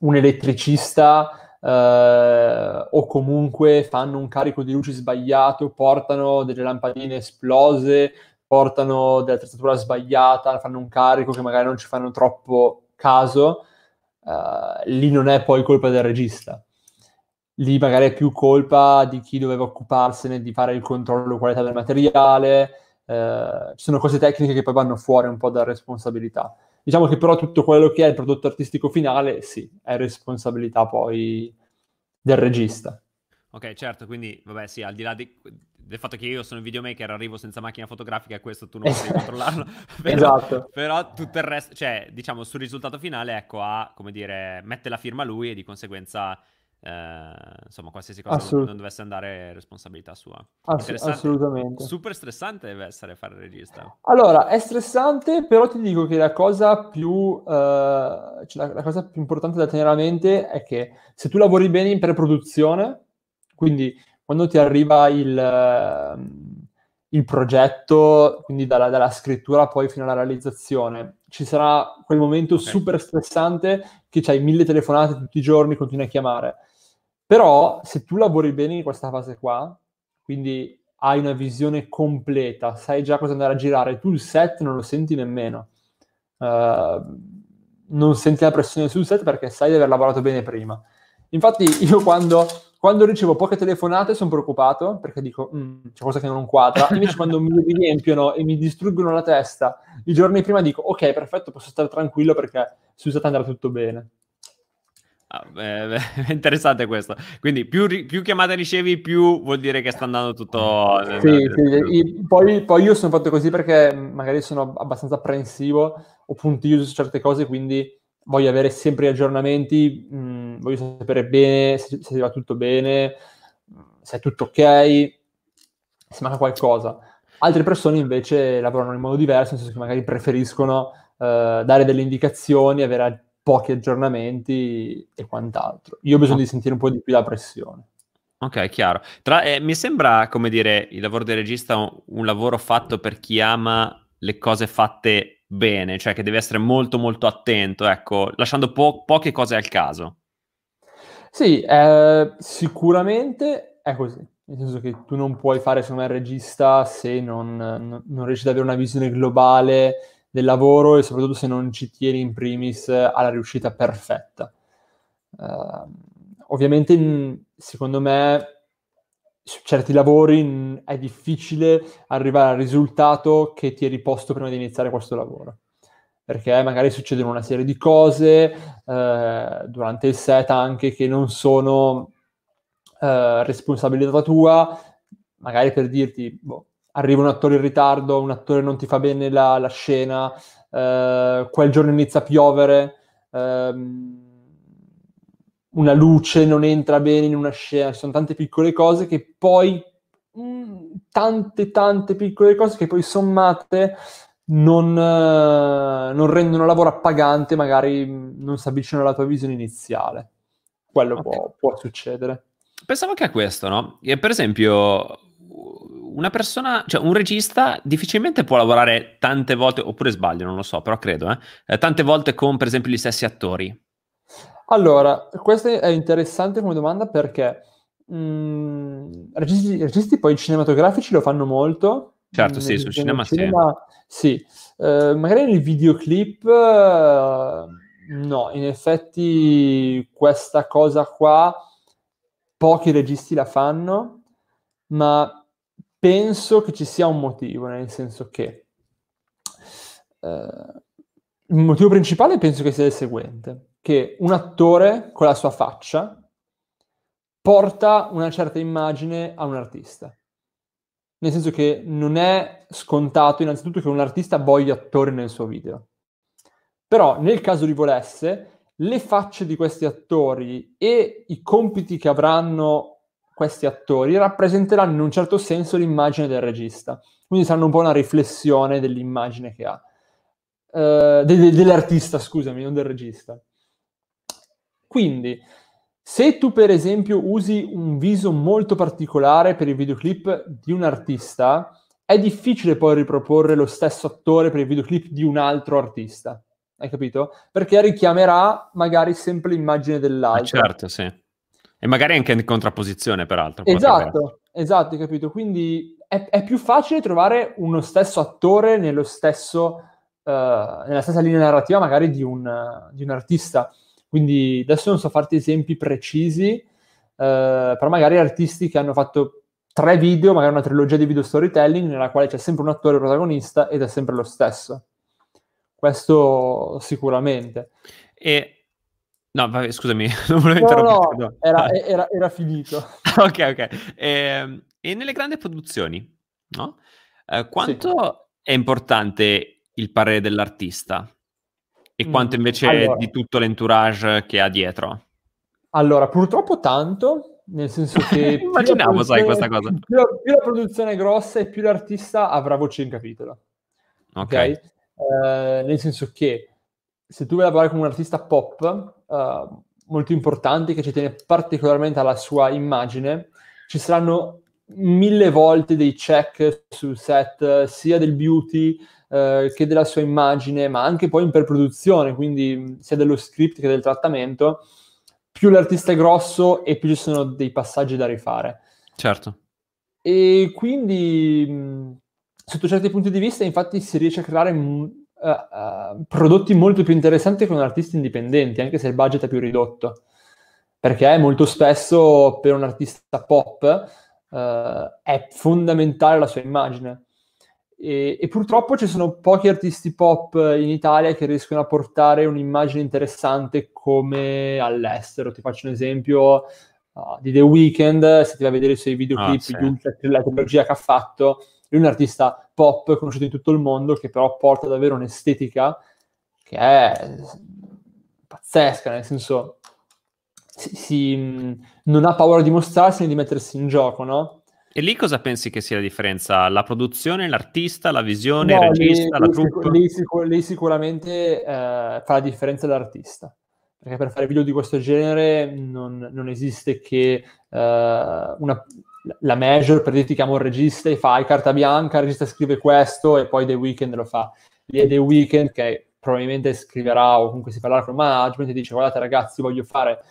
un elettricista eh, o comunque fanno un carico di luci sbagliato, portano delle lampadine esplose, portano dell'attrezzatura sbagliata, fanno un carico che magari non ci fanno troppo caso, eh, lì non è poi colpa del regista lì magari è più colpa di chi doveva occuparsene di fare il controllo qualità del materiale, eh, ci sono cose tecniche che poi vanno fuori un po' da responsabilità. Diciamo che però tutto quello che è il prodotto artistico finale, sì, è responsabilità poi del regista. Ok, certo, quindi vabbè, sì, al di là di, del fatto che io sono un videomaker, arrivo senza macchina fotografica e questo tu non puoi <laughs> controllarlo. <laughs> però, esatto. Però tutto il resto, cioè, diciamo, sul risultato finale, ecco, ha, come dire, mette la firma lui e di conseguenza eh, insomma, qualsiasi cosa Assolut- non, dovesse andare responsabilità sua. Ass- assolutamente. Super stressante deve essere fare il regista. Allora, è stressante, però ti dico che la cosa più, uh, cioè la, la, cosa più importante da tenere a mente è che se tu lavori bene in pre-produzione, quindi quando ti arriva il, uh, il progetto, quindi dalla, dalla, scrittura poi fino alla realizzazione, ci sarà quel momento okay. super stressante che hai mille telefonate tutti i giorni, continui a chiamare però se tu lavori bene in questa fase qua, quindi hai una visione completa, sai già cosa andare a girare, tu il set non lo senti nemmeno. Uh, non senti la pressione sul set perché sai di aver lavorato bene prima. Infatti io quando, quando ricevo poche telefonate sono preoccupato perché dico mm, c'è qualcosa che non quadra. Invece quando mi riempiono e mi distruggono la testa i giorni prima dico ok, perfetto, posso stare tranquillo perché su Usata andrà tutto bene. Ah, <laughs> beh, è interessante questo. Quindi più, più, chiamate ricevi, più vuol dire che sta andando tutto... Sì, sì. Poi, poi, io sono fatto così perché magari sono abbastanza apprensivo o puntiglio su certe cose, quindi voglio avere sempre gli aggiornamenti, mh, mm, voglio sapere bene se, se va tutto bene, se è tutto ok, se manca qualcosa. Altre persone invece lavorano in modo diverso, nel senso che magari preferiscono uh, dare delle indicazioni, avere pochi aggiornamenti e quant'altro. Io ho bisogno di sentire un po' di più la pressione. Ok, chiaro. Tra, eh, mi sembra, come dire, il lavoro del regista un, un lavoro fatto per chi ama le cose fatte bene, cioè che deve essere molto molto attento, ecco, lasciando po- poche cose al caso. Sì, eh, sicuramente è così. Nel senso che tu non puoi fare, secondo me, il regista se non, non, non riesci ad avere una visione globale del lavoro e soprattutto se non ci tieni in primis alla riuscita perfetta. Uh, ovviamente, secondo me, su certi lavori è difficile arrivare al risultato che ti eri posto prima di iniziare questo lavoro. Perché magari succedono una serie di cose eh, durante il set anche che non sono eh, responsabilità tua, magari per dirti, boh, arriva un attore in ritardo, un attore non ti fa bene la, la scena, eh, quel giorno inizia a piovere, ehm, una luce non entra bene in una scena, ci sono tante piccole cose che poi, mh, mm, tante tante piccole cose che poi sommate non, eh, non rendono lavoro appagante, magari non si avvicinano alla tua visione iniziale. Quello okay. può, può succedere. Pensavo che a questo, no? E per esempio, una persona, cioè un regista difficilmente può lavorare tante volte, oppure sbaglio, non lo so, però credo, eh, eh tante volte con per esempio gli stessi attori. Allora, questa è interessante come domanda perché mh, mm, registi, registi, poi cinematografici lo fanno molto. Certo, nel, sì, sul cinema, cinema sì. Uh, magari nei videoclip uh, no, in effetti questa cosa qua pochi registi la fanno, ma penso che ci sia un motivo, nel senso che eh, il motivo principale penso che sia il seguente, che un attore con la sua faccia porta una certa immagine a un artista. Nel senso che non è scontato innanzitutto che un artista voglia attori nel suo video. Però nel caso li volesse, le facce di questi attori e i compiti che avranno questi attori rappresenteranno in un certo senso l'immagine del regista. Quindi saranno un po' una riflessione dell'immagine che ha. Uh, de- de- dell'artista, scusami, non del regista. Quindi, se tu per esempio usi un viso molto particolare per il videoclip di un artista, è difficile poi riproporre lo stesso attore per il videoclip di un altro artista. Hai capito? Perché richiamerà magari sempre l'immagine dell'altro. Ah, certo, sì. E magari anche in contrapposizione, peraltro. Esatto, esatto, capito. Quindi è, è, più facile trovare uno stesso attore nello stesso, uh, nella stessa linea narrativa magari di un, di un, artista. Quindi adesso non so farti esempi precisi, uh, però magari artisti che hanno fatto tre video, magari una trilogia di video storytelling, nella quale c'è sempre un attore protagonista ed è sempre lo stesso. Questo sicuramente. E No, vabbè, scusami, <laughs> non volevo no, interrompere. No, era, era, era, finito. <laughs> ok, ok. E, ehm, e, nelle grandi produzioni, no? Eh, quanto sì. è importante il parere dell'artista? E quanto mm, invece allora, di tutto l'entourage che ha dietro? Allora, purtroppo tanto, nel senso che... <laughs> Immaginavo, sai, questa cosa. Più la, più la, produzione è grossa e più l'artista avrà voce in capitolo. Ok. okay? Eh, nel senso che se tu vuoi lavorare con un artista pop uh, molto importante che ci tiene particolarmente alla sua immagine, ci saranno mille volte dei check sul set, sia del beauty uh, che della sua immagine, ma anche poi in preproduzione, quindi sia dello script che del trattamento. Più l'artista è grosso e più ci sono dei passaggi da rifare. Certo. E quindi, sotto certi punti di vista, infatti, si riesce a creare uh, prodotti molto più interessanti con artisti indipendenti, anche se il budget è più ridotto. perché molto spesso per un artista pop eh, è fondamentale la sua immagine. E, e, purtroppo ci sono pochi artisti pop in Italia che riescono a portare un'immagine interessante come all'estero. Ti faccio un esempio uh, di The Weeknd, se ti vai a vedere i suoi videoclip, ah, sì. la trilogia che ha fatto, è un artista pop conosciuto in tutto il mondo che però porta davvero un'estetica che è pazzesca, nel senso si, si, non ha paura di mostrarsi né di mettersi in gioco, no? E lì cosa pensi che sia la differenza? La produzione, l'artista, la visione, no, il regista, lì, la troupe? Lì, sicur- lì sicuramente eh, fa la differenza l'artista. Perché per fare video di questo genere non, non esiste che eh, una, la major per dirti chiama un regista e fai carta bianca, il regista scrive questo e poi The Weeknd lo fa. Lì è The Weeknd che probabilmente scriverà o comunque si parlerà con il management e dice guardate ragazzi voglio fare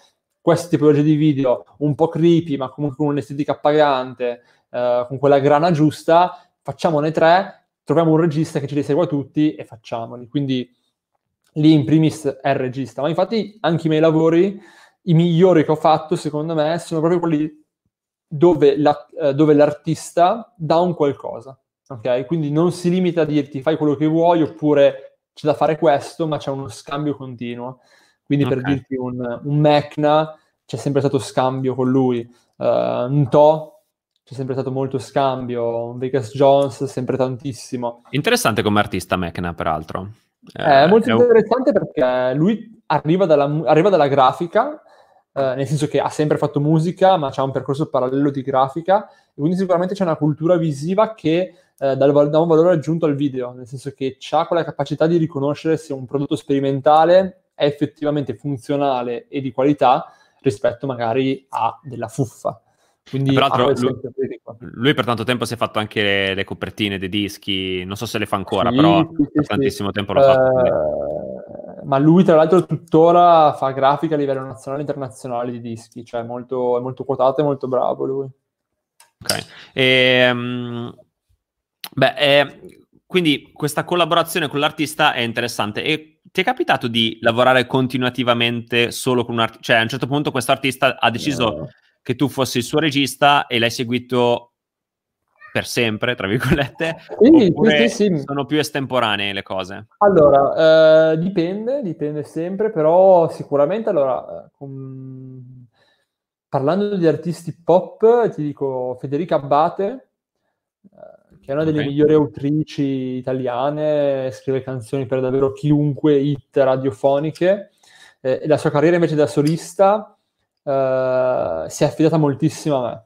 queste tipologie di video un po' creepy, ma comunque con un'estetica appagante, eh, con quella grana giusta, facciamone tre, troviamo un regista che ce li segua tutti e facciamoli. Quindi lì in primis è il regista. Ma infatti anche i miei lavori, i migliori che ho fatto, secondo me, sono proprio quelli dove, la, eh, dove l'artista dà un qualcosa. Ok? Quindi non si limita a dirti fai quello che vuoi oppure c'è da fare questo, ma c'è uno scambio continuo. Quindi okay. per dirti un, un Mecna c'è sempre stato scambio con lui, uh, un To c'è sempre stato molto scambio, un Vegas Jones sempre tantissimo. Interessante come artista Mecna peraltro. Eh, è molto è interessante un... perché lui arriva dalla, arriva dalla grafica, eh, nel senso che ha sempre fatto musica, ma ha un percorso parallelo di grafica, e quindi sicuramente c'è una cultura visiva che eh, dà, un valore aggiunto al video, nel senso che ha quella capacità di riconoscere se un prodotto sperimentale è effettivamente funzionale e di qualità rispetto magari a della fuffa. Quindi peraltro lui, lui, per tanto tempo si è fatto anche le, le, copertine dei dischi, non so se le fa ancora, sì, però sì, per tantissimo sì. tempo lo fa. Uh, ma lui tra l'altro tuttora fa grafica a livello nazionale e internazionale di dischi, cioè molto, è molto quotato e molto bravo lui. Ok. E, um, beh, eh, quindi questa collaborazione con l'artista è interessante e ti è capitato di lavorare continuativamente solo con un artista? Cioè, a un certo punto questo artista ha deciso no. che tu fossi il suo regista e l'hai seguito per sempre, tra virgolette? Sì, sì, sì, sono più estemporanee le cose? Allora, eh, dipende, dipende sempre, però sicuramente, allora, con... parlando di artisti pop, ti dico Federica Abbate, eh, che è una delle okay. migliori autrici italiane, scrive canzoni per davvero chiunque, hit radiofoniche, eh, e la sua carriera invece da solista eh, si è affidata moltissimo a me.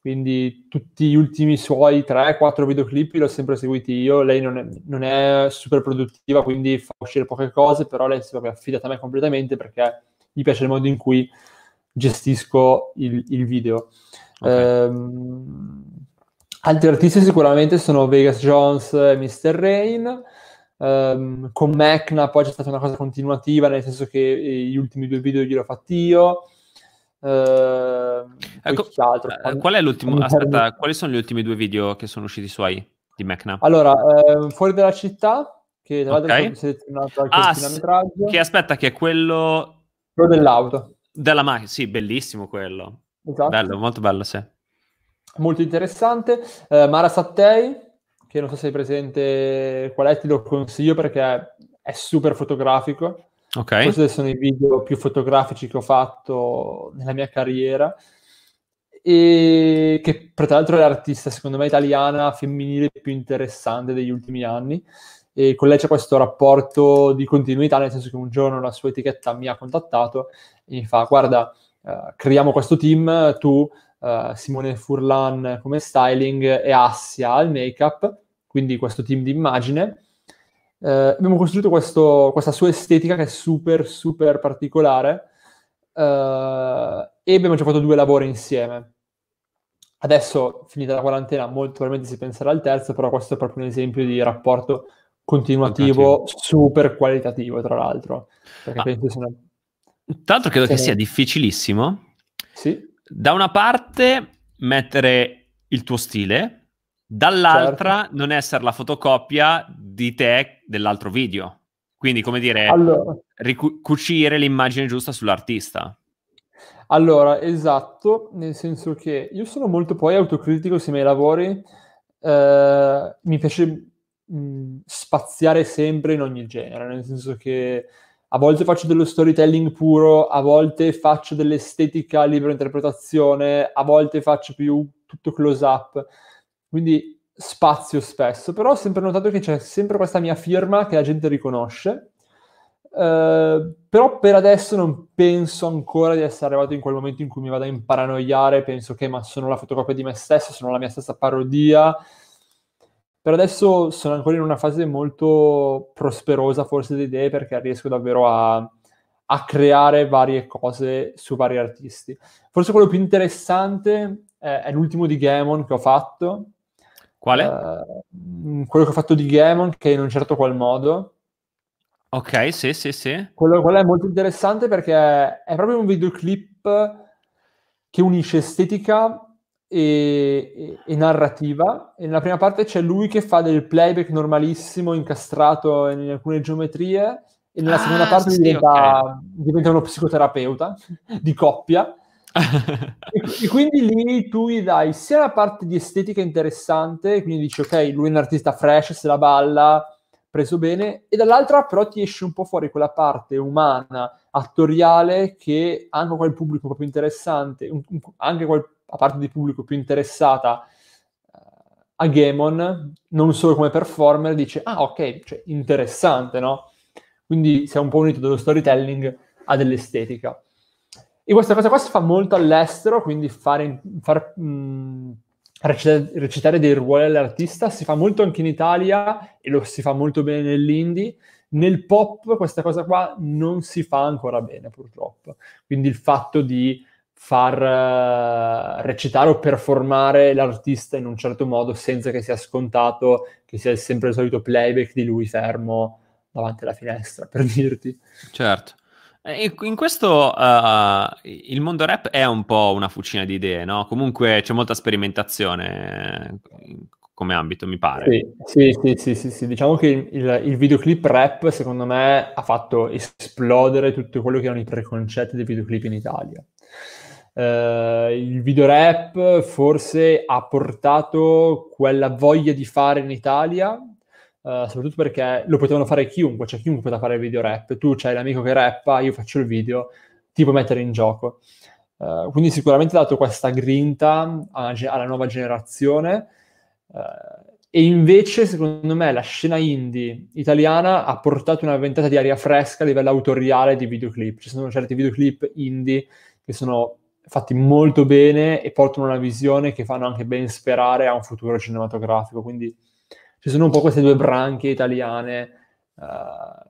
Quindi tutti gli ultimi suoi 3-4 videoclip li ho sempre seguiti io. Lei non è, non è, super produttiva, quindi fa uscire poche cose, però lei si è proprio affidata a me completamente perché gli piace il modo in cui gestisco il, il video. Okay. Ehm, Altri artisti sicuramente sono Vegas Jones e Mr. Rain. Um, con Mecna poi c'è stata una cosa continuativa, nel senso che gli ultimi due video gliel'ho fatti io. Uh, ecco, eh, qual è l'ultimo? Aspetta, quali sono gli ultimi due video che sono usciti suoi di Mecna? Allora, uh, Fuori dalla città, che tra l'altro okay. è selezionato anche ah, il Che aspetta, che è quello... Quello dell'auto. Della macchina, sì, bellissimo quello. Esatto. Bello, molto bello, sì molto interessante. Uh, Mara Sattei, che non so se hai presente qual è, ti lo consiglio perché è super fotografico. Ok. Questi sono i video più fotografici che ho fatto nella mia carriera. E che tra l'altro è l'artista, secondo me, italiana femminile più interessante degli ultimi anni. E con lei c'è questo rapporto di continuità, nel senso che un giorno la sua etichetta mi ha contattato e mi fa: Guarda, uh, creiamo questo team, tu uh, Simone Furlan come styling e Assia al make-up, quindi questo team di immagine. Uh, abbiamo costruito questo, questa sua estetica che è super, super particolare uh, e abbiamo già fatto due lavori insieme. Adesso, finita la quarantena, molto probabilmente si penserà al terzo, però questo è proprio un esempio di rapporto continuativo, continuativo. super qualitativo, tra l'altro. Ah. una... Tra l'altro credo che sia difficilissimo. Sì da una parte mettere il tuo stile, dall'altra certo. non essere la fotocopia di te dell'altro video. Quindi, come dire, allora. ricucire l'immagine giusta sull'artista. Allora, esatto, nel senso che io sono molto poi autocritico sui miei lavori, eh, mi piace mh, spaziare sempre in ogni genere, nel senso che a volte faccio dello storytelling puro, a volte faccio dell'estetica libera interpretazione, a volte faccio più tutto close up, quindi spazio spesso, però ho sempre notato che c'è sempre questa mia firma che la gente riconosce Uh, però per adesso non penso ancora di essere arrivato in quel momento in cui mi vado a imparanoiare, penso che ma sono la fotocopia di me stesso, sono la mia stessa parodia. Per adesso sono ancora in una fase molto prosperosa forse di idee perché riesco davvero a, a creare varie cose su vari artisti. Forse quello più interessante è, è l'ultimo di Gamon che ho fatto. Quale? Uh, quello che ho fatto di Gamon, che in un certo qual modo Ok, sì, sì, sì. Quello, quello è molto interessante perché è proprio un videoclip che unisce estetica e, e, e, narrativa. E nella prima parte c'è lui che fa del playback normalissimo, incastrato in alcune geometrie, e nella ah, seconda parte sì, diventa, okay. diventa, uno psicoterapeuta di coppia. E, quindi lì tu gli dai sia la parte di estetica interessante, quindi dici ok, lui è un artista fresh, se la balla, preso bene, e dall'altra però ti esce un po' fuori quella parte umana, attoriale, che anche quel pubblico un più interessante, un, un, anche quel, a parte di pubblico più interessata uh, a Gamon, non solo come performer, dice, ah ok, cioè, interessante, no? Quindi si è un po' unito dallo storytelling a dell'estetica. E questa cosa qua si fa molto all'estero, quindi fare, far, mh, recitare, recitare dei ruoli all'artista si fa molto anche in Italia e lo si fa molto bene nell'indie. Nel pop questa cosa qua non si fa ancora bene purtroppo. Quindi il fatto di far uh, recitare o performare l'artista in un certo modo senza che sia scontato che sia sempre il solito playback di lui fermo davanti alla finestra, per dirti. Certo. Eh, in questo uh, il mondo rap è un po' una fucina di idee, no? Comunque c'è molta sperimentazione eh, come ambito, mi pare. Sì, sì, sì, sì, sì. diciamo che il, il, videoclip rap, secondo me, ha fatto esplodere tutto quello che erano i preconcetti dei videoclip in Italia. Uh, il video rap forse ha portato quella voglia di fare in Italia Uh, soprattutto perché lo potevano fare chiunque, cioè chiunque poteva fare video rap. Tu c'hai l'amico che rappa, io faccio il video, ti puoi mettere in gioco. Uh, quindi sicuramente ha dato questa grinta alla, alla nuova generazione. Uh, e invece, secondo me, la scena indie italiana ha portato una ventata di aria fresca a livello autoriale di videoclip. Ci sono certi videoclip indie che sono fatti molto bene e portano una visione che fanno anche ben sperare a un futuro cinematografico. Quindi ci sono un po' queste due branche italiane uh,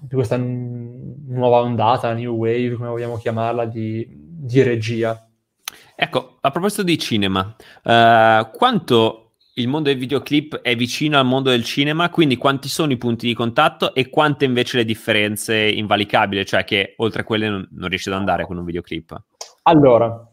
di questa n- nuova ondata, new wave, come vogliamo chiamarla, di, di regia. Ecco, a proposito di cinema, uh, quanto il mondo dei videoclip è vicino al mondo del cinema, quindi quanti sono i punti di contatto e quante invece le differenze invalicabili, cioè che oltre a quelle non, non riesce ad andare con un videoclip? Allora,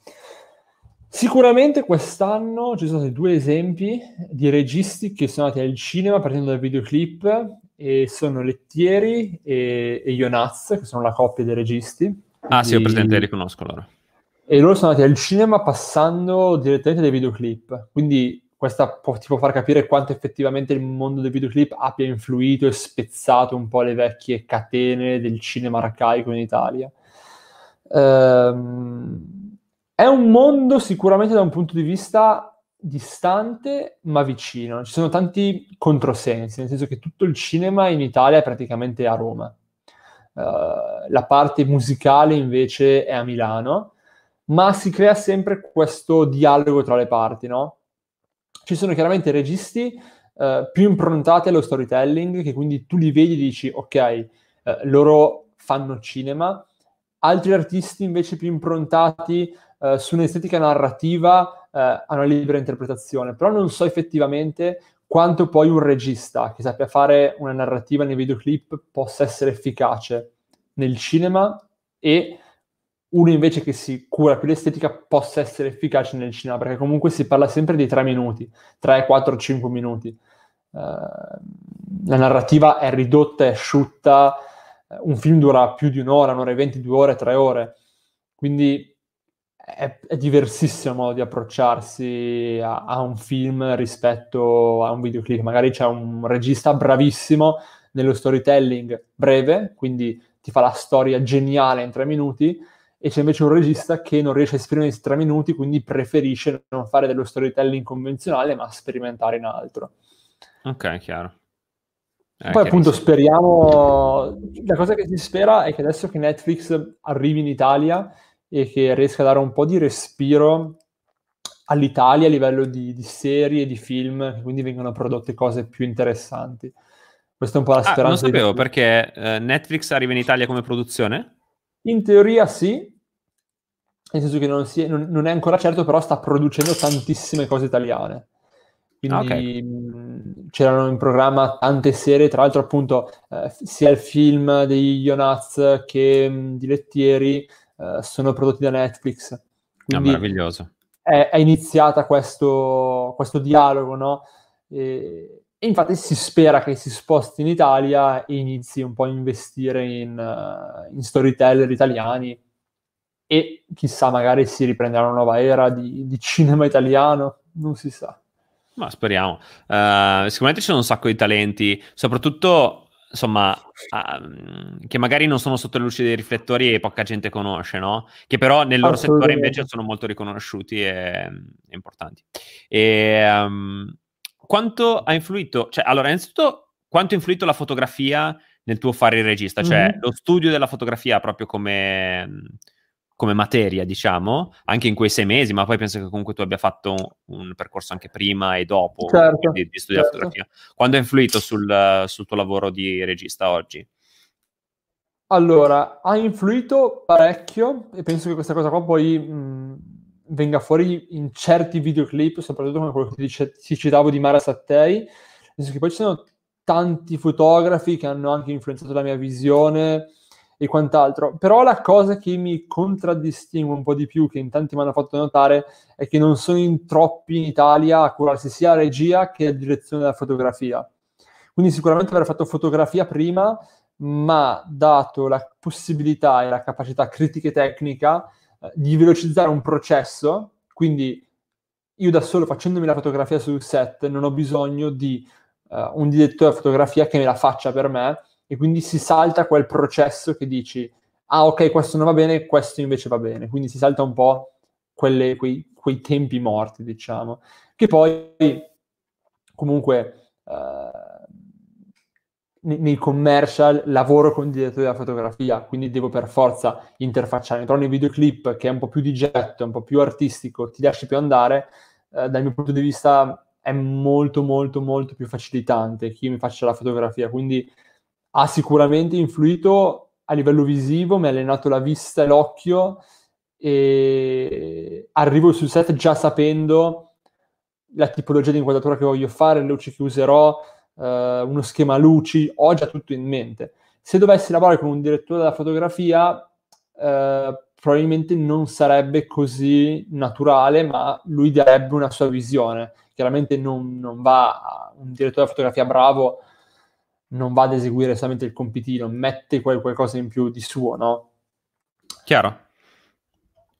Sicuramente quest'anno ci sono stati due esempi di registi che sono andati al cinema partendo dal videoclip e sono Lettieri e, e Ionaz, che sono la coppia dei registi. Ah sì, ho presente, li riconosco loro. E loro sono andati al cinema passando direttamente dai videoclip, quindi questa può, ti può far capire quanto effettivamente il mondo del videoclip abbia influito e spezzato un po' le vecchie catene del cinema arcaico in Italia. Ehm è un mondo sicuramente da un punto di vista distante ma vicino. Ci sono tanti controsensi, nel senso che tutto il cinema in Italia è praticamente a Roma. Uh, la parte musicale invece è a Milano, ma si crea sempre questo dialogo tra le parti, no? Ci sono chiaramente registi uh, più improntati allo storytelling, che quindi tu li vedi e dici, ok, uh, loro fanno cinema, altri artisti invece più improntati eh, su un'estetica narrativa eh, a una libera interpretazione, però non so effettivamente quanto poi un regista che sappia fare una narrativa nei videoclip possa essere efficace nel cinema e uno invece che si cura più l'estetica possa essere efficace nel cinema, perché comunque si parla sempre di tre minuti, 3, 4, 5 minuti. Uh, la narrativa è ridotta, è asciutta, un film dura più di un'ora, un'ora e venti, due ore, tre ore. Quindi è, è diversissimo modo di approcciarsi a, a, un film rispetto a un videoclip. Magari c'è un regista bravissimo nello storytelling breve, quindi ti fa la storia geniale in tre minuti, e c'è invece un regista che non riesce a esprimere in tre minuti, quindi preferisce non fare dello storytelling convenzionale, ma sperimentare in altro. Ok, chiaro. Eh, Poi appunto speriamo, la cosa che si spera è che adesso che Netflix arrivi in Italia e che riesca a dare un po' di respiro all'Italia a livello di, di serie, di film, quindi vengono prodotte cose più interessanti. Questa è un po' la speranza. Ah, non sapevo perché eh, Netflix arriva in Italia come produzione? In teoria sì, nel senso che non, è, non, non, è ancora certo, però sta producendo tantissime cose italiane. Quindi okay. mh, c'erano in programma tante serie, tra l'altro appunto eh, sia il film di Ionaz che mh, di Lettieri eh, sono prodotti da Netflix. Ah, Quindi ah, meraviglioso. È, è iniziata questo, questo dialogo, no? E, e, infatti si spera che si sposti in Italia e inizi un po' a investire in, uh, in storyteller italiani e chissà, magari si riprenderà una nuova era di, di cinema italiano, non si sa. Ma speriamo. Uh, sicuramente ci sono un sacco di talenti, soprattutto insomma, uh, che magari non sono sotto le luci dei riflettori e poca gente conosce, no? Che però nel loro settore invece sono molto riconosciuti e, e importanti. E um, quanto ha influito, cioè, allora, innanzitutto, quanto ha influito la fotografia nel tuo fare il regista? Cioè, mm-hmm. lo studio della fotografia proprio come come materia, diciamo, anche in quei sei mesi, ma poi penso che comunque tu abbia fatto un, un percorso anche prima e dopo certo, di, di studiare certo. fotografia. Quando ha influito sul, sul, tuo lavoro di regista oggi? Allora, ha influito parecchio e penso che questa cosa qua poi mh, venga fuori in certi videoclip, soprattutto come quello che ti, dice, ti citavo di Mara Sattei, nel senso che poi ci sono tanti fotografi che hanno anche influenzato la mia visione, e quant'altro. Però la cosa che mi contraddistingue un po' di più, che in tanti mi hanno fatto notare, è che non sono in troppi in Italia a curarsi sia la regia che la direzione della fotografia. Quindi sicuramente aver fatto fotografia prima, ma dato la possibilità e la capacità critica e tecnica eh, di velocizzare un processo, quindi io da solo facendomi la fotografia sul set non ho bisogno di uh, un direttore di fotografia che me la faccia per me, e quindi si salta quel processo che dici, ah ok, questo non va bene, questo invece va bene, quindi si salta un po' quelle, quei, quei, tempi morti, diciamo, che poi comunque eh, nei, commercial lavoro con il direttore della fotografia, quindi devo per forza interfacciare, però nei videoclip che è un po' più di getto, un po' più artistico, ti lasci più andare, eh, dal mio punto di vista è molto molto molto più facilitante che io mi faccia la fotografia, quindi ha sicuramente influito a livello visivo, mi ha allenato la vista e l'occhio e arrivo sul set già sapendo la tipologia di inquadratura che voglio fare, le luci che userò, eh, uno schema luci, ho già tutto in mente. Se dovessi lavorare con un direttore della fotografia, eh, probabilmente non sarebbe così naturale, ma lui darebbe una sua visione. Chiaramente non, non va un direttore della fotografia bravo non va ad eseguire solamente il compitino, mette quel qualcosa in più di suo, no? Chiaro.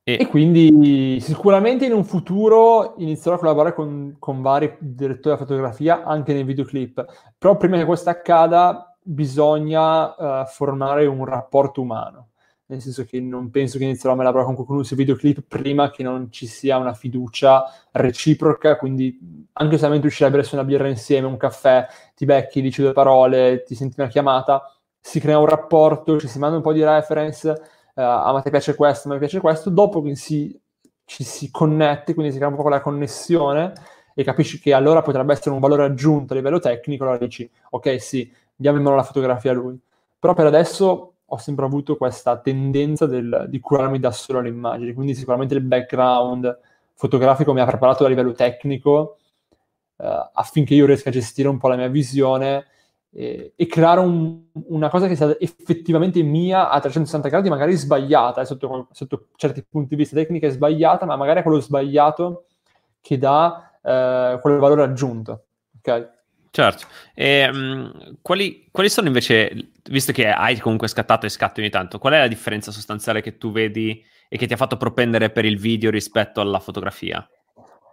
E... e quindi sicuramente in un futuro inizierò a collaborare con, con vari direttori della fotografia anche nei videoclip, però prima che questo accada bisogna uh, formare un rapporto umano nel senso che non penso che inizierò a lavorare con qualcuno sui videoclip prima che non ci sia una fiducia reciproca, quindi anche solamente uscire a bere una birra insieme, un caffè, ti becchi, dici due parole, ti senti una chiamata, si crea un rapporto, ci si manda un po' di reference, uh, ma ti piace questo, ma mi piace questo, dopo che si, ci si connette, quindi si crea un po' quella connessione e capisci che allora potrebbe essere un valore aggiunto a livello tecnico, allora dici ok sì, diamo in mano la fotografia a lui. Però per adesso ho sempre avuto questa tendenza del, di curarmi da solo le immagini, quindi sicuramente il background fotografico mi ha preparato a livello tecnico eh, affinché io riesca a gestire un po' la mia visione e, e creare un, una cosa che sia effettivamente mia a 360 gradi, magari sbagliata, eh, sotto, sotto, certi punti di vista tecnica è sbagliata, ma magari è quello sbagliato che dà eh, quel valore aggiunto. Ok? Certo. E, um, quali, quali, sono invece, visto che hai comunque scattato e scatti ogni tanto, qual è la differenza sostanziale che tu vedi e che ti ha fatto propendere per il video rispetto alla fotografia?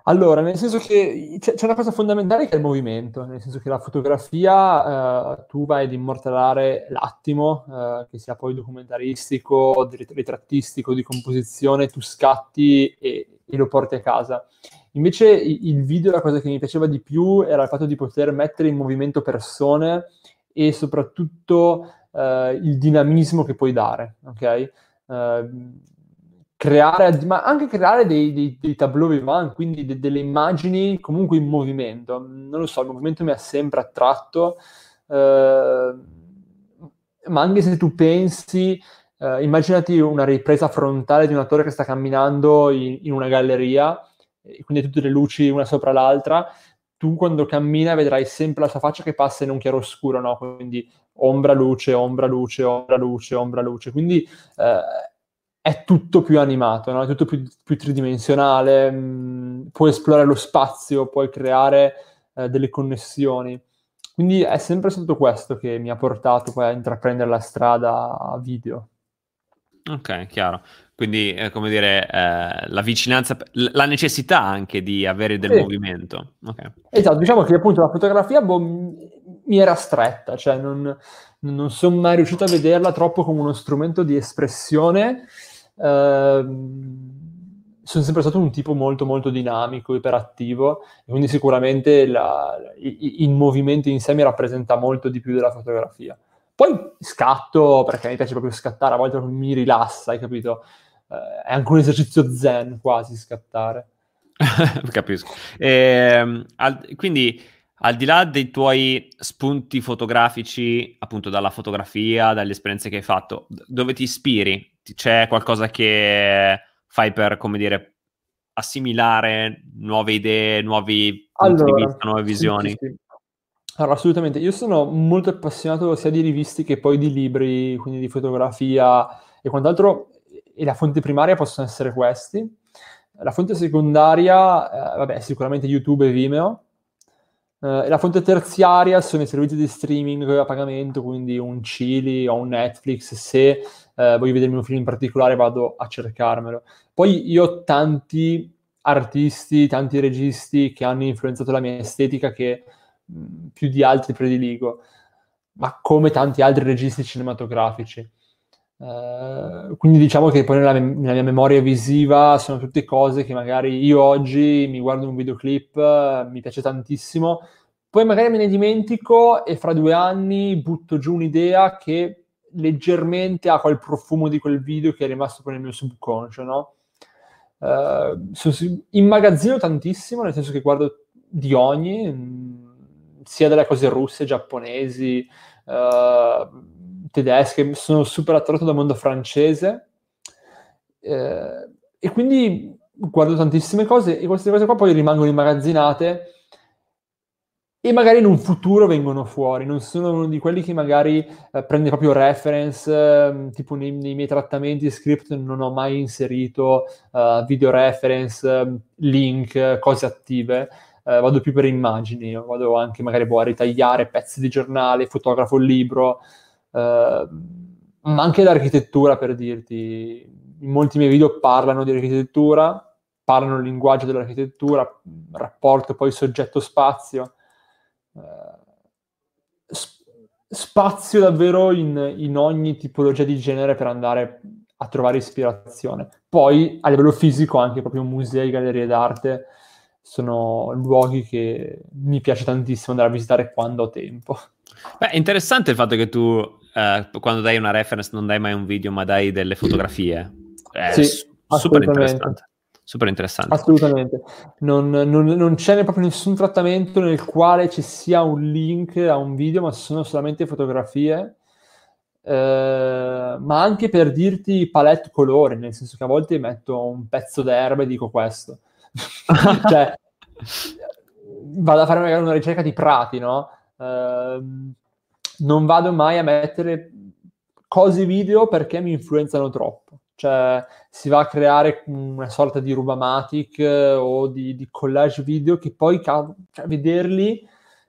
Allora, nel senso che c'è, c'è una cosa fondamentale che è il movimento, nel senso che la fotografia eh, tu vai ad immortalare l'attimo, eh, che sia poi documentaristico, ritrattistico, di composizione, tu scatti e, e lo porti a casa. Invece il video, la cosa che mi piaceva di più era il fatto di poter mettere in movimento persone e soprattutto eh, il dinamismo che puoi dare, ok? Uh, creare, ma anche creare dei, dei, dei tableau vivant, quindi de, delle immagini comunque in movimento. Non lo so, il movimento mi ha sempre attratto, eh, ma anche se tu pensi, eh, immaginati una ripresa frontale di un attore che sta camminando in, in una galleria, quindi tutte le luci una sopra l'altra, tu quando cammina vedrai sempre la sua faccia che passa in un chiaroscuro, no? Quindi ombra, luce, ombra, luce, ombra, luce, ombra, luce. Quindi eh, è tutto più animato, no? è tutto più, più tridimensionale, mh, mm, puoi esplorare lo spazio, puoi creare eh, delle connessioni. Quindi è sempre stato questo che mi ha portato poi a intraprendere la strada video. Ok, chiaro. Quindi, eh, come dire, eh, la vicinanza, la necessità anche di avere del sì. movimento. Okay. Esatto, diciamo che appunto la fotografia boh, mi era stretta, cioè non, non sono mai riuscito a vederla troppo come uno strumento di espressione Ehm, sono sempre stato un tipo molto molto dinamico, iperattivo, e quindi sicuramente la, il, il movimento in sé mi rappresenta molto di più della fotografia. Poi scatto perché mi piace proprio scattare, a volte mi rilassa, hai capito? Eh, è anche un esercizio zen quasi scattare. <laughs> Capisco. E, al, quindi al di là dei tuoi spunti fotografici, appunto dalla fotografia, dalle esperienze che hai fatto, dove ti ispiri? c'è qualcosa che fai per, come dire, assimilare nuove idee, nuovi allora, punti di vista, nuove visioni? Sì, sì. Allora, assolutamente. Io sono molto appassionato sia di rivisti che poi di libri, quindi di fotografia e quant'altro, e la fonte primaria possono essere questi. La fonte secondaria, eh, vabbè, sicuramente YouTube e Vimeo. Eh, la fonte terziaria sono i servizi di streaming a pagamento, quindi un Chili o un Netflix, se eh, voglio vedermi un film in particolare vado a cercarmelo. Poi io ho tanti artisti, tanti registi che hanno influenzato la mia estetica che mh, mm, più di altri prediligo, ma come tanti altri registi cinematografici. Uh, quindi diciamo che poi nella, nella, mia memoria visiva sono tutte cose che magari io oggi mi guardo un videoclip, uh, mi piace tantissimo, poi magari me ne dimentico e fra due anni butto giù un'idea che leggermente ha quel profumo di quel video che è rimasto poi nel mio subconscio, no? Uh, immagazzino tantissimo, nel senso che guardo di ogni, mh, mm, sia delle cose russe, giapponesi, uh, tedesche, sono super attratto dal mondo francese uh, e quindi guardo tantissime cose e queste cose qua poi rimangono immagazzinate e magari in un futuro vengono fuori, non sono uno di quelli che magari eh, prende proprio reference, eh, tipo nei, nei, miei trattamenti script non ho mai inserito uh, video reference, ehm, link, cose attive, uh, vado più per immagini, vado anche magari boh, a ritagliare pezzi di giornale, fotografo il libro, ma anche l'architettura per dirti, in molti miei video parlano di architettura, parlano il linguaggio dell'architettura, rapporto poi soggetto-spazio, eh, spazio davvero in, in, ogni tipologia di genere per andare a trovare ispirazione. Poi a livello fisico anche proprio musei, gallerie d'arte sono luoghi che mi piace tantissimo andare a visitare quando ho tempo. Beh, interessante il fatto che tu eh, quando dai una reference non dai mai un video ma dai delle fotografie. È sì, super interessante. Super interessante. Assolutamente. Non, non, non, c'è proprio nessun trattamento nel quale ci sia un link a un video, ma sono solamente fotografie. Eh, ma anche per dirti palette colore, nel senso che a volte metto un pezzo d'erba e dico questo. <laughs> cioè, vado a fare magari una ricerca di prati, no? Eh, non vado mai a mettere cose video perché mi influenzano troppo. Cioè, si va a creare una sorta di rubamatic eh, o di, di, collage video che poi, cioè, vederli,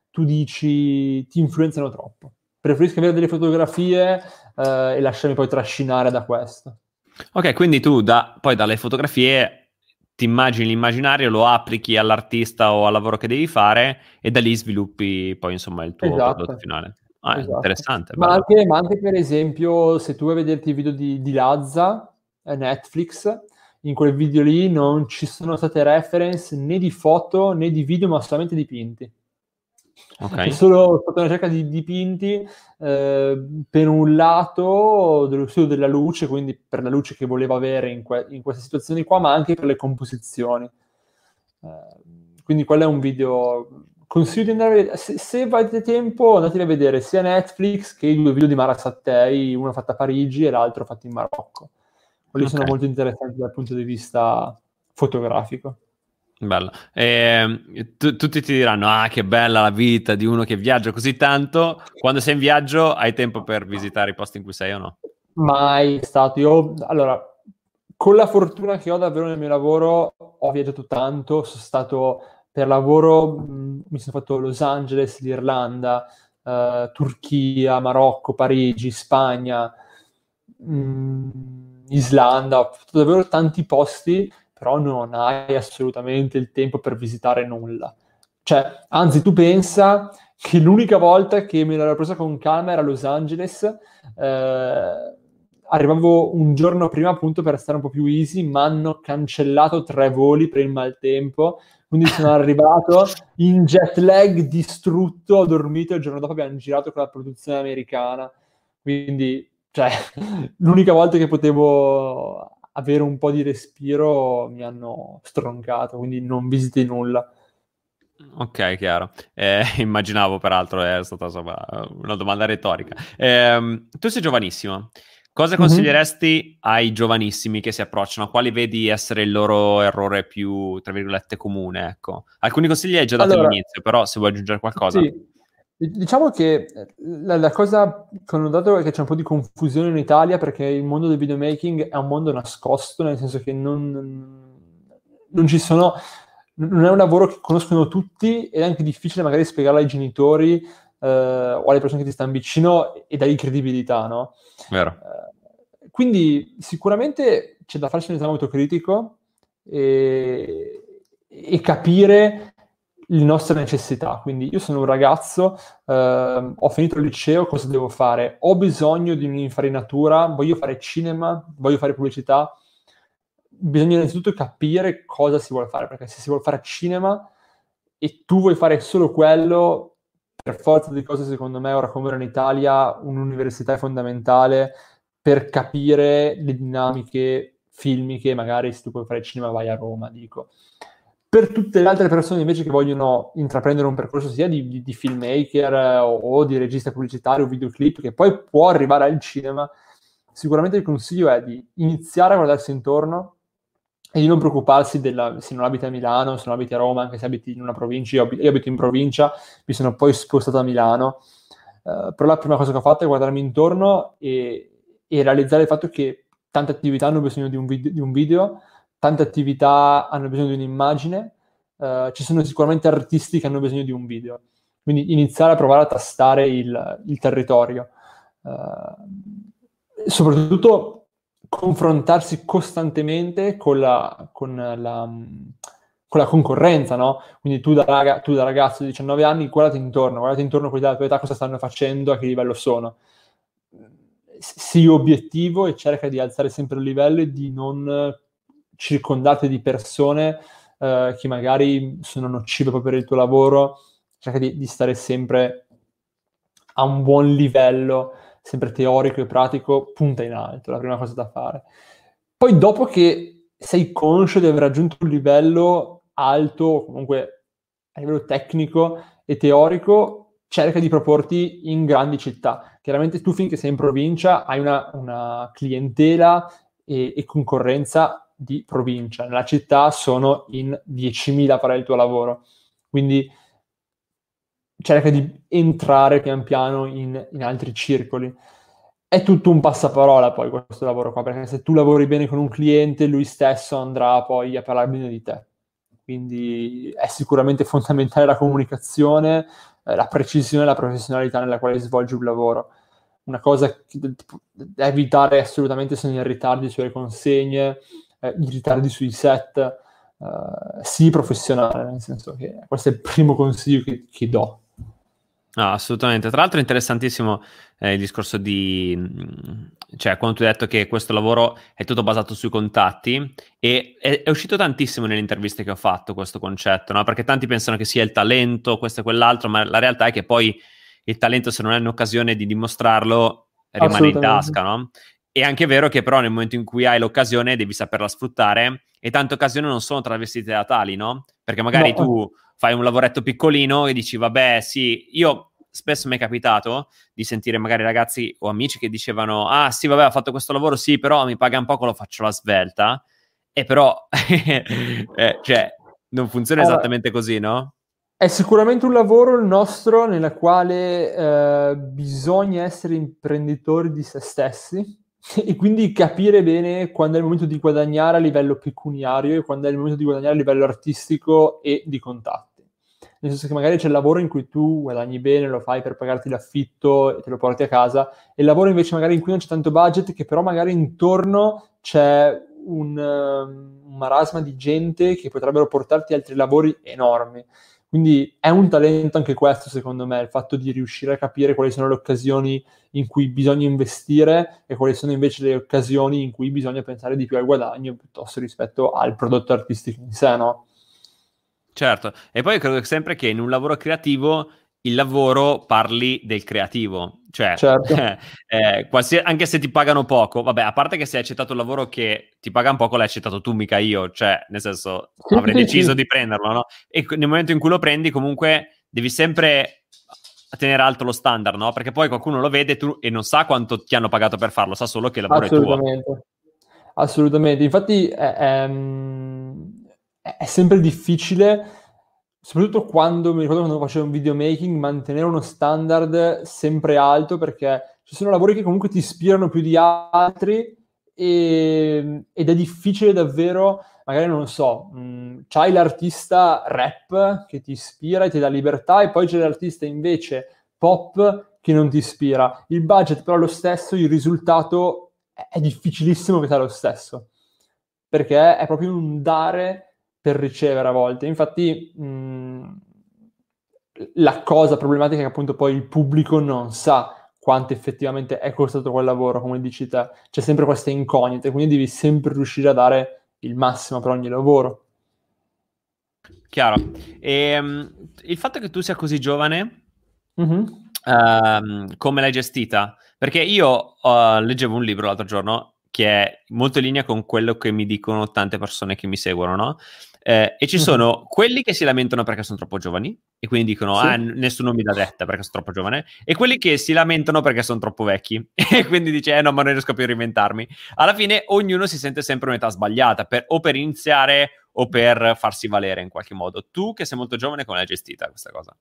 tu dici ti influenzano troppo. Preferisco avere delle fotografie eh, e lasciarmi poi trascinare da questo. Ok, quindi tu da, poi dalle fotografie ti immagini l'immaginario, lo applichi all'artista o al lavoro che devi fare e da lì sviluppi poi insomma il tuo esatto. prodotto finale. Ah, esatto. interessante. Ma anche, ma anche, per esempio se tu vuoi vederti il video di, di Lazza, eh, Netflix, in quel video lì non ci sono state reference né di foto né di video, ma solamente dipinti. Okay. È solo stata una ricerca di dipinti eh, per un lato dello studio della luce, quindi per la luce che voleva avere in, que- in queste situazioni qua, ma anche per le composizioni. Eh, quindi quello è un video. Consiglio di andare a vedere. Se, se avete tempo, andate a vedere sia Netflix che i due video di Mara Sattei, uno fatto a Parigi e l'altro fatto in Marocco. Quelli okay. sono molto interessanti dal punto di vista fotografico. Bello. E, t- tutti ti diranno: Ah, che bella la vita di uno che viaggia così tanto. Quando sei in viaggio, hai tempo per visitare i posti in cui sei o no? Mai stato. Io, allora, con la fortuna che ho davvero nel mio lavoro, ho viaggiato tanto. Sono stato per lavoro, mi sono fatto Los Angeles, l'Irlanda, uh, Turchia, Marocco, Parigi, Spagna, mh, mm, Islanda. Ho fatto davvero tanti posti però non hai assolutamente il tempo per visitare nulla. Cioè, anzi, tu pensa che l'unica volta che me l'ero presa con calma era a Los Angeles, eh, arrivavo un giorno prima appunto per stare un po' più easy, ma hanno cancellato tre voli per il maltempo, quindi sono <laughs> arrivato in jet lag distrutto, ho dormito e il giorno dopo abbiamo girato con la produzione americana, quindi cioè, <laughs> l'unica volta che potevo avere un po' di respiro mi hanno stroncato, quindi non visiti nulla. Ok, chiaro. Eh, <laughs> immaginavo, peraltro, è stata insomma, una domanda retorica. Eh, tu sei giovanissimo. Cosa consiglieresti mm-hmm. ai giovanissimi che si approcciano? Quali vedi essere il loro errore più, tra virgolette, comune? Ecco. Alcuni consigli hai già dato allora, all'inizio, però se vuoi aggiungere qualcosa. Sì. Diciamo che eh, la, la, cosa che ho notato è che c'è un po' di confusione in Italia perché il mondo del videomaking è un mondo nascosto, nel senso che non, non ci sono, non è un lavoro che conoscono tutti ed è anche difficile magari spiegarlo ai genitori eh, o alle persone che ti stanno vicino e dai credibilità, no? Vero. Eh, quindi sicuramente c'è da farsi un esame autocritico e, e capire le nostre necessità. Quindi io sono un ragazzo, eh, ho finito il liceo, cosa devo fare? Ho bisogno di un'infarinatura, voglio fare cinema, voglio fare pubblicità. Bisogna innanzitutto capire cosa si vuole fare, perché se si vuole fare cinema e tu vuoi fare solo quello, per forza di cose, secondo me, ora come ora in Italia, un'università è fondamentale per capire le dinamiche filmiche, magari se tu puoi fare cinema vai a Roma, dico. Per tutte le altre persone invece che vogliono intraprendere un percorso sia di, di, di filmmaker o, o, di regista pubblicitario videoclip, che poi può arrivare al cinema, sicuramente il consiglio è di iniziare a guardarsi intorno e di non preoccuparsi della, se non abiti a Milano, se non abiti a Roma, anche se abiti in una provincia, io, io abito in provincia, mi sono poi spostato a Milano, uh, però la prima cosa che ho fatto è guardarmi intorno e, e realizzare il fatto che tante attività hanno bisogno di un, vid- di un video, tante attività hanno bisogno di un'immagine, uh, ci sono sicuramente artisti che hanno bisogno di un video. Quindi iniziare a provare a tastare il, il territorio. Uh, soprattutto confrontarsi costantemente con la, con la, con la concorrenza, no? Quindi tu da, raga, tu da, ragazzo di 19 anni guardati intorno, guardati intorno quelli della tua età cosa stanno facendo, a che livello sono. Sii obiettivo e cerca di alzare sempre il livello e di non circondate di persone eh, che magari sono nocive proprio per il tuo lavoro, cerca di, di, stare sempre a un buon livello, sempre teorico e pratico, punta in alto, la prima cosa da fare. Poi dopo che sei conscio di aver raggiunto un livello alto, comunque a livello tecnico e teorico, cerca di proporti in grandi città. Chiaramente tu finché sei in provincia hai una, una clientela e, e concorrenza di provincia, nella città sono in 10.000 a fare il tuo lavoro. Quindi cerca di entrare pian piano in, in, altri circoli. È tutto un passaparola poi questo lavoro qua, perché se tu lavori bene con un cliente, lui stesso andrà poi a parlare bene di te. Quindi è sicuramente fondamentale la comunicazione, eh, la precisione e la professionalità nella quale svolgi un lavoro. Una cosa da evitare assolutamente sono i ritardi sulle consegne, eh, i ritardi sui set, eh, sii professionale, nel senso che questo è il primo consiglio che, che do. No, assolutamente. Tra l'altro è interessantissimo eh, il discorso di... Mm, cioè, quando tu hai detto che questo lavoro è tutto basato sui contatti e è, è uscito tantissimo nelle interviste che ho fatto questo concetto, no? Perché tanti pensano che sia il talento, questo e quell'altro, ma la realtà è che poi il talento, se non hai un'occasione di dimostrarlo, rimane in tasca, no? È anche vero che però nel momento in cui hai l'occasione devi saperla sfruttare e tante occasioni non sono travestite da tali, no? Perché magari no. tu fai un lavoretto piccolino e dici, vabbè, sì, io spesso mi è capitato di sentire magari ragazzi o amici che dicevano, ah sì, vabbè, ho fatto questo lavoro, sì, però mi paga un poco, lo faccio la svelta, e però, <laughs> eh, cioè, non funziona allora, esattamente così, no? È sicuramente un lavoro il nostro nella quale eh, bisogna essere imprenditori di se stessi <laughs> e quindi capire bene quando è il momento di guadagnare a livello pecuniario e quando è il momento di guadagnare a livello artistico e di contatti. Nel senso che magari c'è il lavoro in cui tu guadagni bene, lo fai per pagarti l'affitto e te lo porti a casa, e il lavoro invece magari in cui non c'è tanto budget, che però magari intorno c'è un, un marasma di gente che potrebbero portarti altri lavori enormi. Quindi è un talento anche questo, secondo me, il fatto di riuscire a capire quali sono le occasioni in cui bisogna investire e quali sono invece le occasioni in cui bisogna pensare di più al guadagno piuttosto rispetto al prodotto artistico in sé, no? Certo, e poi credo sempre che in un lavoro creativo il lavoro parli del creativo, cioè certo. <laughs> eh, qualsiasi, anche se ti pagano poco, vabbè, a parte che se hai accettato un lavoro che ti pagano poco, l'hai accettato tu, mica io, cioè nel senso avrei deciso di prenderlo, no? E nel momento in cui lo prendi comunque devi sempre tenere alto lo standard, no? Perché poi qualcuno lo vede tu, e non sa quanto ti hanno pagato per farlo, sa solo che il lavoro è tuo. Assolutamente, infatti è, è, è sempre difficile soprattutto quando mi ricordo quando facevo un videomaking, mantenere uno standard sempre alto perché ci sono lavori che comunque ti ispirano più di altri e, ed è difficile davvero, magari non lo so, mh, c'hai l'artista rap che ti ispira e ti dà libertà e poi c'è l'artista invece pop che non ti ispira. Il budget però è lo stesso, il risultato è difficilissimo che sia lo stesso perché è proprio un dare per ricevere a volte. Infatti, mh, la cosa problematica è che appunto poi il pubblico non sa quanto effettivamente è costato quel lavoro, come dici te. C'è sempre queste incognite, quindi devi sempre riuscire a dare il massimo per ogni lavoro. Chiaro. E, um, il fatto che tu sia così giovane, mm-hmm. uh, come l'hai gestita? Perché io uh, leggevo un libro l'altro giorno che è molto in linea con quello che mi dicono tante persone che mi seguono, no? Eh, e ci sono uh-huh. quelli che si lamentano perché sono troppo giovani e quindi dicono sì. ah, nessuno mi dà retta perché sono troppo giovane e quelli che si lamentano perché sono troppo vecchi <laughs> e quindi dice eh no ma non riesco più a reinventarmi alla fine ognuno si sente sempre un'età sbagliata per, o per iniziare o per farsi valere in qualche modo tu che sei molto giovane come l'hai gestita questa cosa?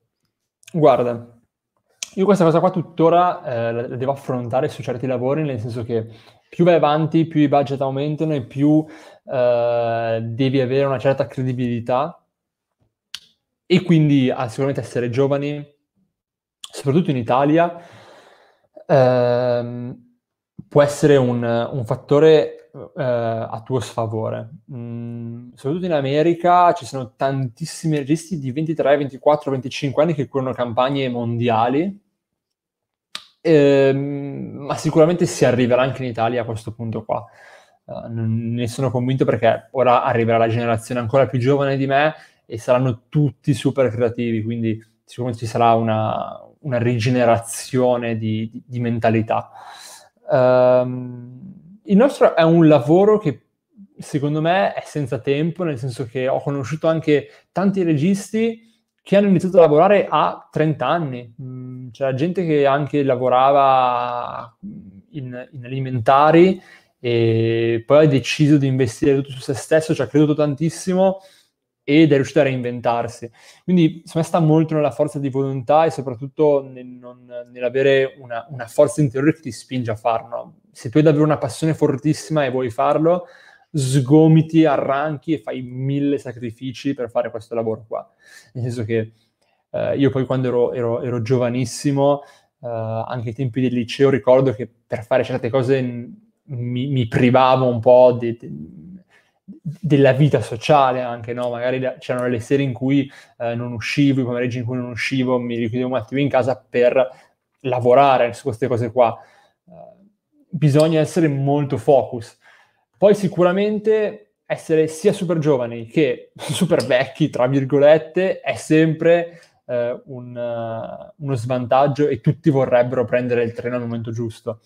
Guarda io questa cosa qua tuttora eh, la devo affrontare su certi lavori nel senso che più vai avanti, più i budget aumentano e più eh, devi avere una certa credibilità e quindi ah, sicuramente essere giovani, soprattutto in Italia, eh, può essere un, un fattore eh, a tuo sfavore. Mm, soprattutto in America ci sono tantissimi registi di 23, 24, 25 anni che curano campagne mondiali Ehm, ma sicuramente si arriverà anche in Italia a questo punto qua. Uh, ne sono convinto perché ora arriverà la generazione ancora più giovane di me e saranno tutti super creativi, quindi sicuramente ci sarà una, una rigenerazione di, di, di mentalità. Um, il nostro è un lavoro che secondo me è senza tempo, nel senso che ho conosciuto anche tanti registi che hanno iniziato a lavorare a 30 anni. Mm, c'era gente che anche lavorava in, in, alimentari e poi ha deciso di investire tutto su se stesso, ci ha creduto tantissimo ed è riuscito a reinventarsi. Quindi secondo me sta molto nella forza di volontà e soprattutto nel, non, nell'avere una, una, forza interiore che ti spinge a farlo. Se tu hai davvero una passione fortissima e vuoi farlo, sgomiti, arranchi e fai mille sacrifici per fare questo lavoro qua. Nel senso che Uh, io poi quando ero, ero, ero giovanissimo, uh, anche ai tempi del liceo, ricordo che per fare certe cose mi, mi privavo un po' di, di, della vita sociale anche, no? Magari c'erano le sere in cui uh, non uscivo, i pomeriggi in cui non uscivo, mi richiudevo un attimo in casa per lavorare su queste cose qua. bisogna essere molto focus. Poi sicuramente essere sia super giovani che <laughs> super vecchi, tra virgolette, è sempre eh, un, uh, uno svantaggio e tutti vorrebbero prendere il treno al momento giusto.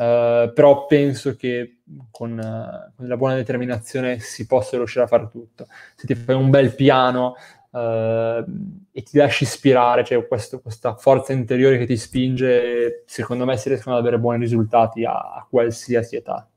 Uh, però penso che con, uh, con, la buona determinazione si possa riuscire a fare tutto. Se ti fai un bel piano e ti lasci ispirare, cioè questo, questa forza interiore che ti spinge, secondo me si riescono ad avere buoni risultati a, a qualsiasi età.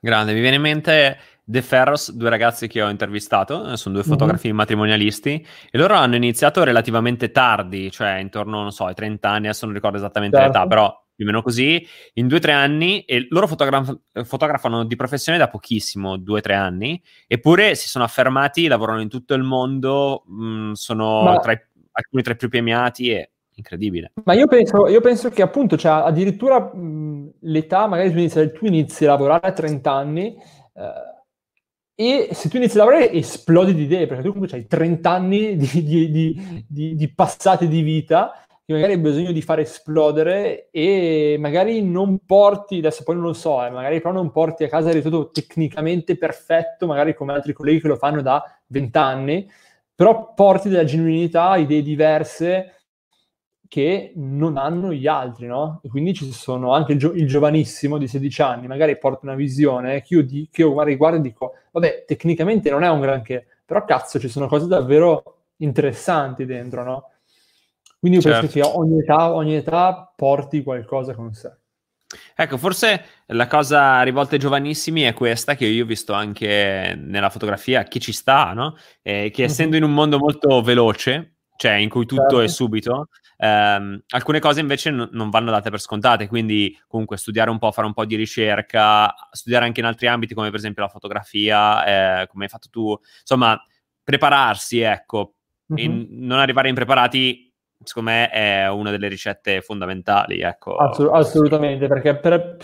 Grande, mi viene in mente The Ferros, due ragazzi che ho intervistato, eh, sono due mhm. fotografi mm-hmm. matrimonialisti e loro hanno iniziato relativamente tardi, cioè intorno, non so, ai 30 anni, adesso non ricordo esattamente certo. l'età, però più o meno così, in due o tre anni e loro fotograf- fotografano di professione da pochissimo, due o tre anni, eppure si sono affermati, lavorano in tutto il mondo, mh, mm, sono Ma... tra i, alcuni tra i più premiati e incredibile. Ma io penso, io penso che appunto, cioè, addirittura mh, l'età, magari tu inizi, tu inizi, a lavorare a 30 anni eh, e se tu inizi a lavorare esplodi di idee, perché tu comunque hai 30 anni di, di, di, di, passate di vita che magari hai bisogno di far esplodere e magari non porti, adesso poi non lo so, eh, magari però non porti a casa il risultato tecnicamente perfetto, magari come altri colleghi che lo fanno da 20 anni, però porti della genuinità, idee diverse, che non hanno gli altri, no? E quindi ci sono anche il, gio- il giovanissimo di 16 anni, magari porta una visione che io, di- che io magari guardo e dico, vabbè, tecnicamente non è un granché, però cazzo, ci sono cose davvero interessanti dentro, no? Quindi io certo. penso che ogni età, ogni età porti qualcosa con sé. Ecco, forse la cosa rivolta ai giovanissimi è questa che io ho visto anche nella fotografia, che ci sta, no? Eh, che essendo in un mondo molto veloce, cioè in cui tutto certo. è subito, ehm, alcune cose invece n- non vanno date per scontate, quindi comunque studiare un po', fare un po' di ricerca, studiare anche in altri ambiti come per esempio la fotografia, eh, come hai fatto tu, insomma, prepararsi, ecco, mm-hmm. non arrivare impreparati secondo me è una delle ricette fondamentali, ecco. Assolut- assolutamente, perché per,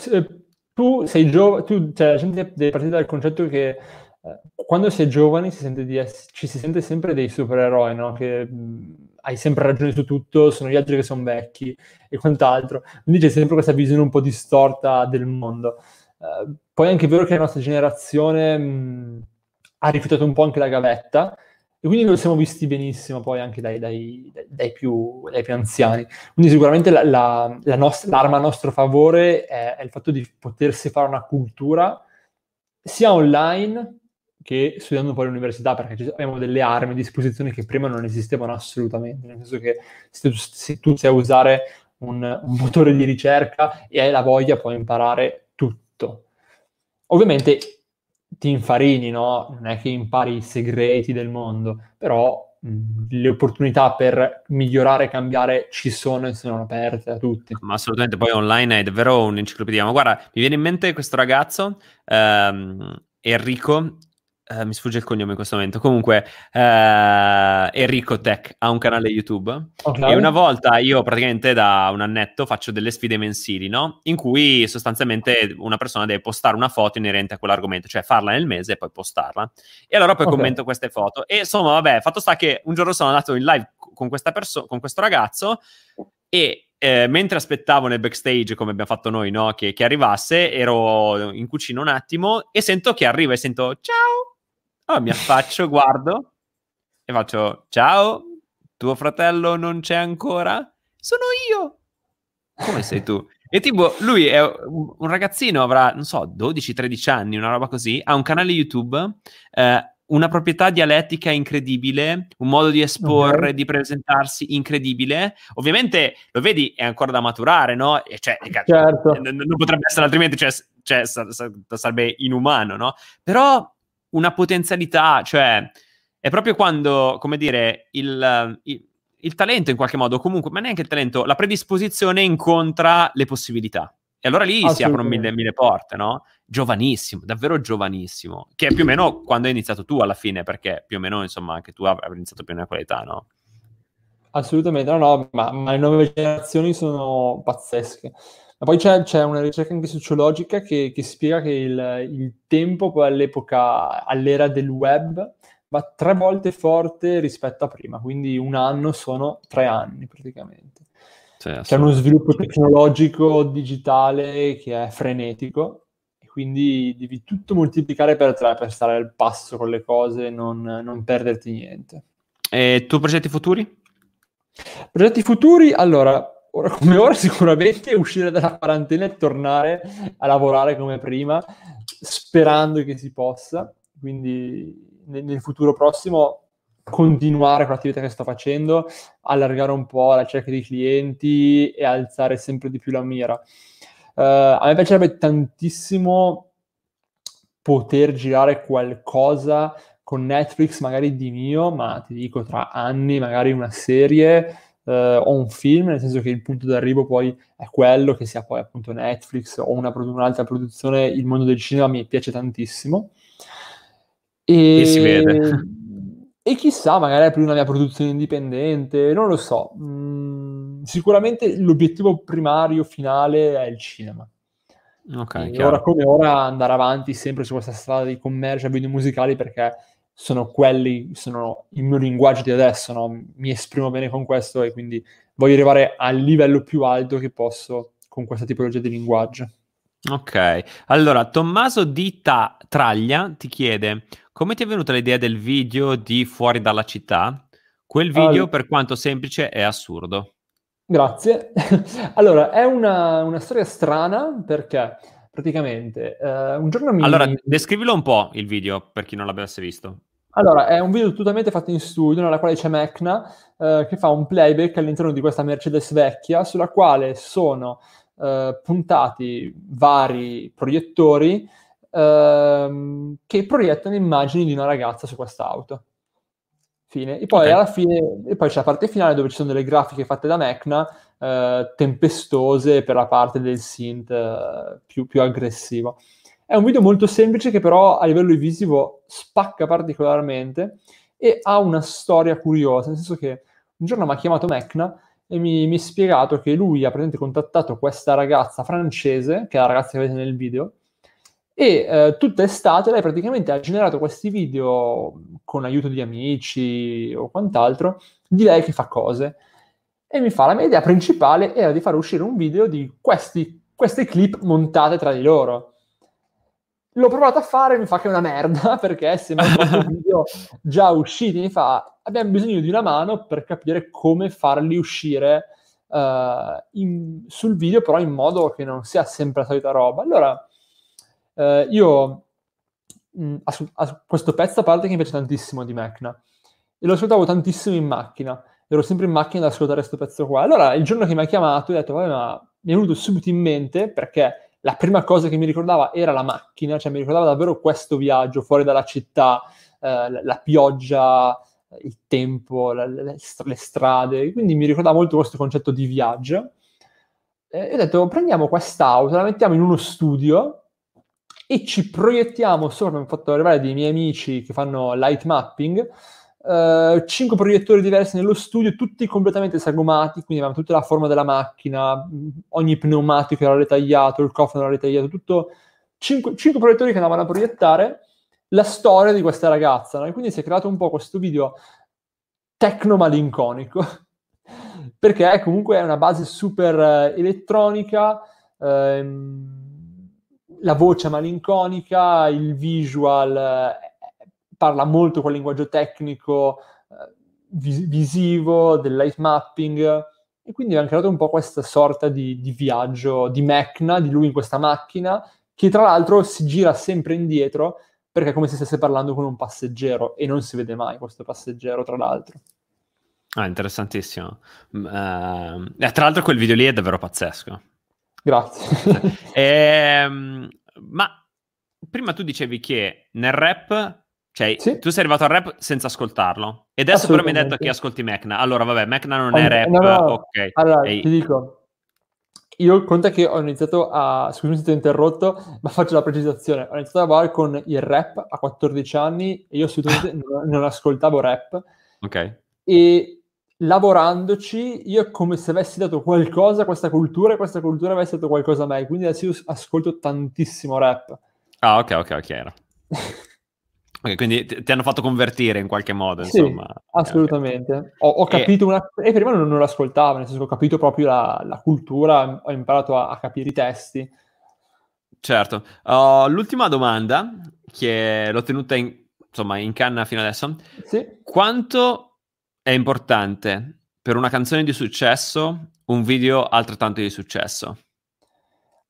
tu sei giovane, cioè la gente deve partire dal concetto che eh, quando si è giovani si di ess- ci si sente sempre dei supereroi, no? Che mh, hai sempre ragione su tutto, sono gli altri che sono vecchi e quant'altro. Quindi c'è sempre questa visione un po' distorta del mondo. Uh, poi è anche vero che la nostra generazione mh, ha rifiutato un po' anche la gavetta e quindi lo siamo visti benissimo poi anche dai, dai, dai, più, dai più, anziani. Quindi sicuramente la, la, la nost- l'arma a nostro favore è, è il fatto di potersi fare una cultura sia online che studiando poi all'università, perché abbiamo delle armi a disposizione che prima non esistevano assolutamente, nel senso che se tu, se tu sai usare un, un, motore di ricerca e hai la voglia puoi imparare tutto. Ovviamente ti infarini, no? Non è che impari i segreti del mondo, però le opportunità per migliorare e cambiare ci sono e sono aperte a tutti. Ma assolutamente, poi online è davvero un'enciclopedia. Ma guarda, mi viene in mente questo ragazzo, ehm, Enrico, Uh, mi sfugge il cognome in questo momento. Comunque, uh, Enrico Tech ha un canale YouTube okay. e una volta io praticamente da un annetto faccio delle sfide mensili, no? In cui sostanzialmente una persona deve postare una foto inerente a quell'argomento, cioè farla nel mese e poi postarla. E allora poi okay. commento queste foto. E insomma, vabbè, fatto sta che un giorno sono andato in live con, questa perso- con questo ragazzo e eh, mentre aspettavo nel backstage, come abbiamo fatto noi, no? che, che arrivasse, ero in cucina un attimo e sento che arriva e sento ciao allora mi affaccio, guardo e faccio ciao, tuo fratello non c'è ancora? Sono io! Come sei tu? E tipo, lui è un ragazzino, avrà, non so, 12-13 anni, una roba così, ha un canale YouTube, eh, una proprietà dialettica incredibile, un modo di esporre, okay. di presentarsi incredibile. Ovviamente, lo vedi, è ancora da maturare, no? E cioè, certo. non, non potrebbe essere altrimenti, cioè, cioè sarebbe inumano, no? Però una potenzialità, cioè è proprio quando, come dire, il, il, il talento in qualche modo, comunque, ma neanche il talento, la predisposizione incontra le possibilità. E allora lì si aprono mille, mille porte, no? Giovanissimo, davvero giovanissimo. Che è più o meno quando hai iniziato tu alla fine, perché più o meno, insomma, anche tu avrai iniziato più o meno a quell'età, no? Assolutamente, no, no, ma, ma le nuove generazioni sono pazzesche. Ma poi c'è, c'è una ricerca anche sociologica che, che spiega che il, il, tempo poi all'epoca, all'era del web, va tre volte forte rispetto a prima, quindi un anno sono tre anni praticamente. Cioè, c'è uno sviluppo tecnologico digitale che è frenetico e quindi devi tutto moltiplicare per tre per stare al passo con le cose e non, non perderti niente. E tu progetti futuri? Progetti futuri, allora, ora come ora sicuramente uscire dalla quarantena e tornare a lavorare come prima, sperando che si possa. Quindi nel, nel futuro prossimo continuare con l'attività che sto facendo, allargare un po' la cerchia di clienti e alzare sempre di più la mira. Uh, a me piacerebbe tantissimo poter girare qualcosa con Netflix, magari di mio, ma ti dico tra anni, magari una serie eh, o un film, nel senso che il punto d'arrivo poi è quello, che sia poi appunto Netflix o una, un'altra produzione, il mondo del cinema mi piace tantissimo. E, e si vede. E chissà, magari più una mia produzione indipendente, non lo so. Mm, sicuramente l'obiettivo primario, finale, è il cinema. Ok, ora come ora andare avanti sempre su questa strada di commercio e video musicali perché sono quelli, sono il mio linguaggio di adesso, no? mi esprimo bene con questo e quindi voglio arrivare al livello più alto che posso con questa tipologia di linguaggio. Ok, allora Tommaso di Ta- Traglia ti chiede come ti è venuta l'idea del video di Fuori dalla città? Quel video, allora, per quanto semplice, è assurdo. Grazie. <laughs> allora, è una, una, storia strana perché praticamente uh, un giorno mi... Allora, descrivilo un po' il video per chi non l'avesse visto. Allora, è un video totalmente fatto in studio, nella quale c'è Mecna uh, che fa un playback all'interno di questa Mercedes vecchia, sulla quale sono uh, puntati vari proiettori ehm, che proiettano immagini di una ragazza su quest'auto. Fine. E poi okay. alla fine, e poi c'è la parte finale dove ci sono delle grafiche fatte da Mecna, eh, tempestose per la parte del synth eh, più, più aggressivo. È un video molto semplice che però a livello visivo spacca particolarmente e ha una storia curiosa, nel senso che un giorno mi ha chiamato Mecna e mi, mi ha spiegato che lui ha praticamente contattato questa ragazza francese, che è la ragazza che vedete nel video, e eh, tutta estate lei praticamente ha generato questi video con aiuto di amici o quant'altro di lei che fa cose. E mi fa la mia idea principale era di fare uscire un video di questi, queste clip montate tra di loro. L'ho provato a fare, mi fa che è una merda <laughs> perché sembra un video già usciti. Mi fa abbiamo bisogno di una mano per capire come farli uscire uh, in, sul video, però in modo che non sia sempre la solita roba. Allora eh, io mh, mm, a, a, questo pezzo a parte che mi piace tantissimo di Mecna e lo ascoltavo tantissimo in macchina ero sempre in macchina ad ascoltare questo pezzo qua. Allora il giorno che mi ha chiamato ho detto vabbè ma mi è venuto subito in mente perché la prima cosa che mi ricordava era la macchina cioè mi ricordava davvero questo viaggio fuori dalla città eh, la, la, pioggia il tempo, la, le, le, strade, quindi mi ricordava molto questo concetto di viaggio. E ho detto, prendiamo quest'auto, la mettiamo in uno studio e ci proiettiamo sopra, mi hanno fatto arrivare dei miei amici che fanno light mapping, uh, cinque proiettori diversi nello studio, tutti completamente sagomati, quindi avevamo tutta la forma della macchina, ogni pneumatico era ritagliato, il cofano era ritagliato, tutto, cinque, cinque proiettori che andavano a proiettare la storia di questa ragazza, no? e quindi si è creato un po' questo video tecno-malinconico, <laughs> perché comunque è una base super uh, elettronica, ehm, la voce malinconica, il visual eh, parla molto quel linguaggio tecnico eh, vis- visivo, del light mapping e quindi abbiamo creato un po' questa sorta di, di viaggio di Mecna, di lui in questa macchina, che tra l'altro si gira sempre indietro perché è come se stesse parlando con un passeggero e non si vede mai questo passeggero, tra l'altro. Ah, interessantissimo. Uh, tra l'altro quel video lì è davvero pazzesco. Grazie. <laughs> ehm, ma prima tu dicevi che nel rap, cioè sì. tu sei arrivato al rap senza ascoltarlo. E adesso però mi hai detto che ascolti Mecna. Allora, vabbè, Mecna non è rap, no, no. ok. Allora, Ehi. ti dico, io conta che ho iniziato a, scusami se ti ho interrotto, ma faccio la precisazione, ho iniziato a lavorare con il rap a 14 anni e io assolutamente <laughs> non, ascoltavo rap. Ok. E lavorandoci, io è come se avessi dato qualcosa a questa cultura e questa cultura avesse dato qualcosa a me. Quindi adesso io ascolto tantissimo rap. Ah, ok, ok, chiaro. <laughs> ok, quindi ti, hanno fatto convertire in qualche modo, sì, insomma. assolutamente. Ho, ho, capito e... una... E prima non, non l'ascoltavo, nel senso che ho capito proprio la, la cultura, ho imparato a, a, capire i testi. Certo. Uh, l'ultima domanda, che l'ho tenuta in, insomma, in canna fino adesso. Sì. Quanto è importante per una canzone di successo un video altrettanto di successo?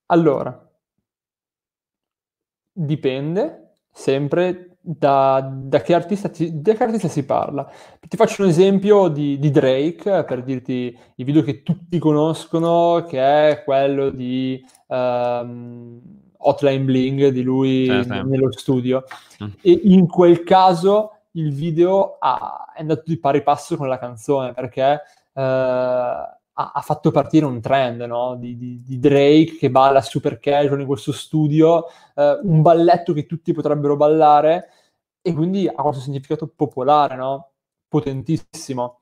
Allora, dipende sempre da, da, che, artista ti, da che artista si parla. Ti faccio un esempio di, di, Drake, per dirti il video che tutti conoscono, che è quello di um, Hotline Bling, di lui sì, sì. nello studio. Mm. E in quel caso il video ha, è andato di pari passo con la canzone perché eh, ha, ha, fatto partire un trend no? di, di, di, Drake che balla super casual in questo studio, eh, un balletto che tutti potrebbero ballare e quindi ha questo significato popolare, no? potentissimo.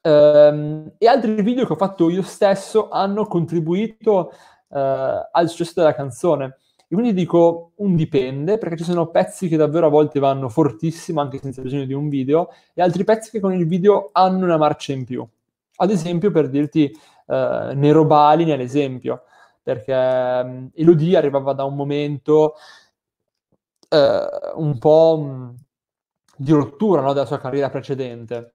Um, e altri video che ho fatto io stesso hanno contribuito uh, al successo della canzone. E quindi dico un dipende, perché ci sono pezzi che davvero a volte vanno fortissimo, anche senza bisogno di un video, e altri pezzi che con il video hanno una marcia in più. Ad esempio, per dirti, eh, Nero Bali nell'esempio, perché um, Elodie arrivava da un momento eh, un po' mh, di rottura no, della sua carriera precedente.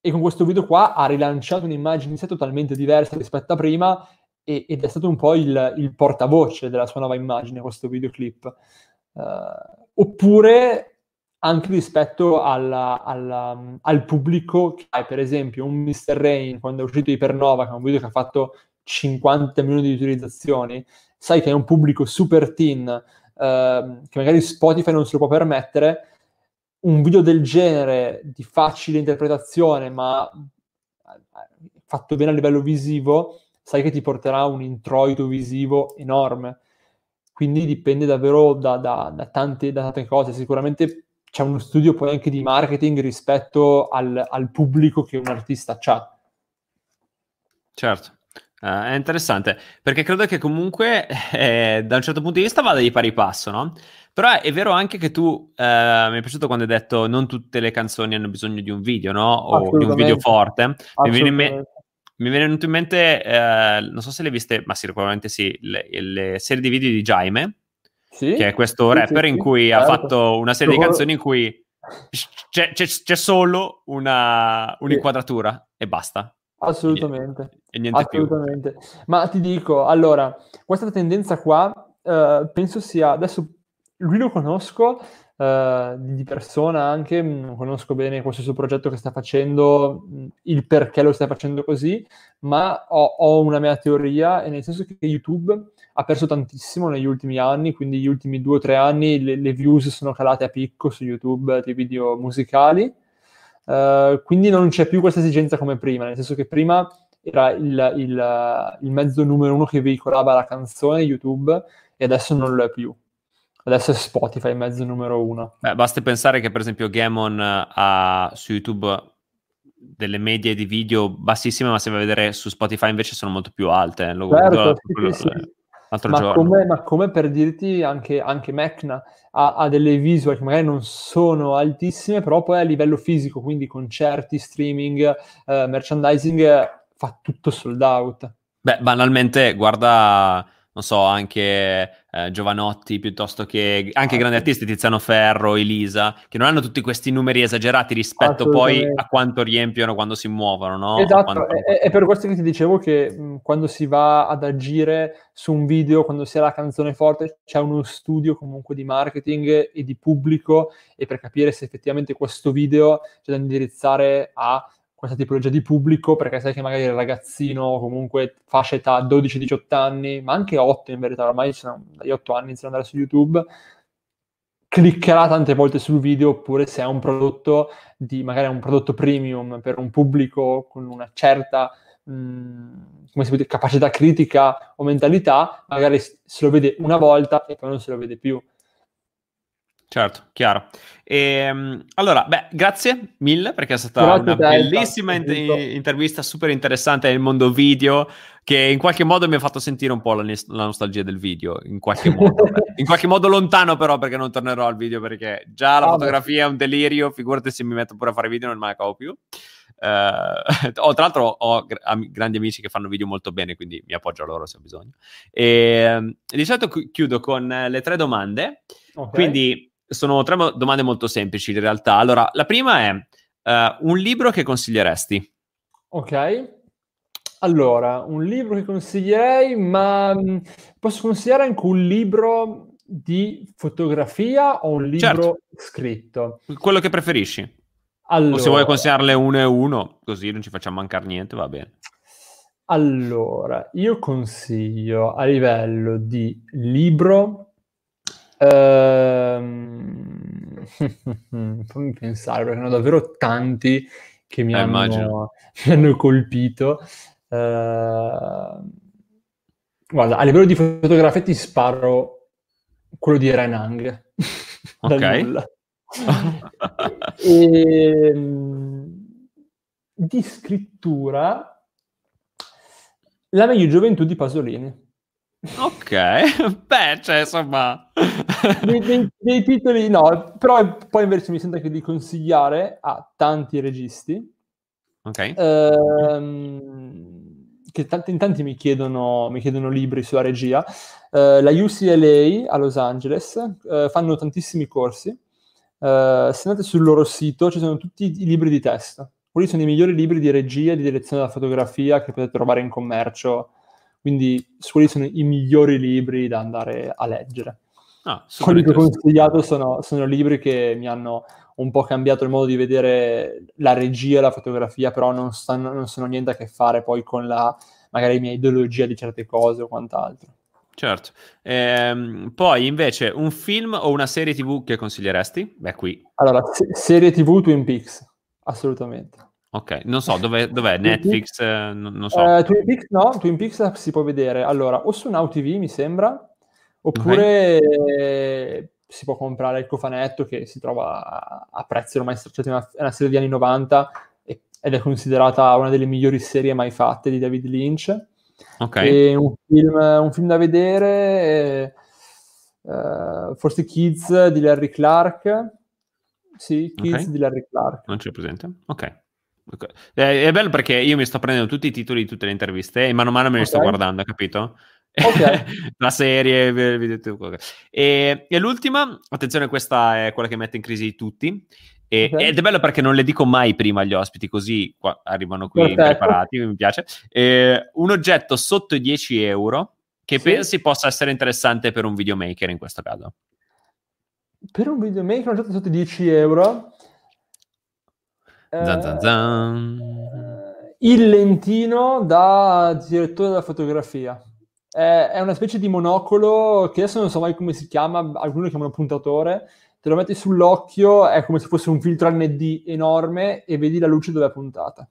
E con questo video qua ha rilanciato un'immagine totalmente diversa rispetto a prima e, ed è stato un po' il, il, portavoce della sua nuova immagine, questo videoclip. Uh, oppure anche rispetto alla, alla, al pubblico che hai, per esempio, un Mr. Rain quando è uscito Ipernova, che è un video che ha fatto 50 milioni di utilizzazioni, sai che è un pubblico super teen, uh, che magari Spotify non se lo può permettere, un video del genere di facile interpretazione, ma fatto bene a livello visivo, sai che ti porterà un introito visivo enorme. Quindi dipende davvero da, da, da, tante, da tante, cose. Sicuramente c'è uno studio poi anche di marketing rispetto al, al pubblico che un artista ha. Certo. Uh, è interessante perché credo che comunque eh, da un certo punto di vista vada di pari passo, no? Però è vero anche che tu eh, mi è piaciuto quando hai detto non tutte le canzoni hanno bisogno di un video, no? O di un video forte. Mi viene in, me- mi è venuto in mente, eh, non so se le hai viste, ma sicuramente sì, le, le serie di video di Jaime, sì? che è questo sì, rapper sì, in cui certo. ha fatto una serie di canzoni in cui c'è, c'è, c'è solo una, un'inquadratura e basta. Assolutamente. E niente Assolutamente. Più. Ma ti dico, allora, questa tendenza qua uh, penso sia, adesso lui lo conosco, uh, di persona anche, non conosco bene questo suo progetto che sta facendo, il perché lo sta facendo così, ma ho, ho, una mia teoria, e nel senso che YouTube ha perso tantissimo negli ultimi anni, quindi gli ultimi due o tre anni le, le views sono calate a picco su YouTube dei video musicali, uh, quindi non c'è più questa esigenza come prima, nel senso che prima era il, il, il mezzo numero uno che veicolava la canzone YouTube e adesso non lo è più. Adesso è Spotify mezzo numero uno. Beh, basti pensare che per esempio Gamon ha su YouTube delle medie di video bassissime, ma se vai a vedere su Spotify invece sono molto più alte. Lo certo, sì, sì. Ma come, ma, come, per dirti anche, anche Mecna ha, ha, delle visual che magari non sono altissime, però poi a livello fisico, quindi concerti, streaming, uh, merchandising, fa tutto sold out. Beh, banalmente, guarda non so, anche eh, Giovanotti piuttosto che anche grandi artisti, Tiziano Ferro, Elisa, che non hanno tutti questi numeri esagerati rispetto poi a quanto riempiono quando si muovono, no? Esatto, quanto... è, è, per questo che ti dicevo che mh, quando si va ad agire su un video, quando si ha la canzone forte, c'è uno studio comunque di marketing e di pubblico e per capire se effettivamente questo video c'è da indirizzare a questa tipologia di pubblico, perché sai che magari il ragazzino, comunque fascia età 12-18 anni, ma anche 8 in verità, ormai sono, dagli 8 anni iniziano ad andare su YouTube, cliccherà tante volte sul video, oppure se è un prodotto di, magari è un prodotto premium per un pubblico con una certa mh, come si può dire, capacità critica o mentalità, magari se lo vede una volta e poi non se lo vede più. Certo, chiaro. E, ehm, allora, beh, grazie mille perché è stata grazie una bellissima in- intervista, super interessante nel mondo video, che in qualche modo mi ha fatto sentire un po' la, la nostalgia del video, in qualche modo. <laughs> in qualche modo lontano però perché non tornerò al video perché già la ah, fotografia beh. è un delirio, figurati se mi metto pure a fare video non me la cavo più. Uh, ho, tra l'altro ho am- grandi amici che fanno video molto bene, quindi mi appoggio a loro se ho bisogno. E, ehm, di solito chiudo con le tre domande. Okay. Quindi sono tre domande molto semplici in realtà. Allora, la prima è uh, un libro che consiglieresti? Ok. Allora, un libro che consiglierei, ma mm, posso consigliare anche un libro di fotografia o un libro certo. scritto? Quello che preferisci. Allora, o se vuoi consigliarle uno e uno, così non ci facciamo mancare niente, va bene. Allora, io consiglio a livello di libro Ehm... <laughs> fammi pensare, perché ne ho davvero tanti che mi, eh, hanno, <laughs> mi hanno, colpito. Uh... Guarda, a livello di fotografia ti sparo quello di Renang. <laughs> Ok. e, ehm, di scrittura, La meglio gioventù di Pasolini. Ok, <laughs> beh, cioè, insomma... dei, dei, dei, titoli no, però poi invece mi sento anche di consigliare a tanti registi. Ok. Ehm, che tanti, in tanti mi chiedono, mi chiedono libri sulla regia. Eh, la UCLA a Los Angeles eh, fanno tantissimi corsi. Eh, se andate sul loro sito ci sono tutti i libri di testo. Quelli sono i migliori libri di regia e di direzione della fotografia che potete trovare in commercio quindi quelli sono i migliori libri da andare a leggere. Ah, quelli che ho consigliato sono, sono, libri che mi hanno un po' cambiato il modo di vedere la regia la fotografia, però non, stanno, non sono niente a che fare poi con la magari mia ideologia di certe cose o quant'altro. Certo. Ehm, poi invece un film o una serie TV che consiglieresti? Beh, qui. Allora, se- serie TV Twin Peaks, assolutamente. Ok, non so, dov'è, dov'è? Netflix? Eh, non, so. Uh, Twin Peaks no, Twin Peaks si può vedere, allora, o su Now TV mi sembra, oppure okay. si può comprare il cofanetto che si trova a, a prezzi ormai stracciati, è una, una serie degli anni 90 e, ed è considerata una delle migliori serie mai fatte di David Lynch. Ok. E un film, un film da vedere, uh, forse Kids di Larry Clark. Sì, Kids okay. di Larry Clark. Non c'è presente? Ok. Eh, è bello perché io mi sto prendendo tutti i titoli di tutte le interviste e mano a mano me ne okay. sto guardando, capito? Okay. <laughs> la serie, video, okay. e, e, l'ultima, attenzione, questa è quella che mette in crisi tutti. E, okay. Ed è bello perché non le dico mai prima agli ospiti, così qua, arrivano qui Perfetto. preparati, mi piace. Eh, un oggetto sotto i 10 euro che sì. pensi possa essere interessante per un videomaker in questo caso? Per un videomaker un oggetto sotto i 10 euro? Zan, zan, zan. Eh, il lentino da direttore della fotografia. È, è, una specie di monocolo che adesso non so mai come si chiama, alcuni lo chiamano puntatore. Te lo metti sull'occhio, è come se fosse un filtro ND enorme e vedi la luce dove è puntata.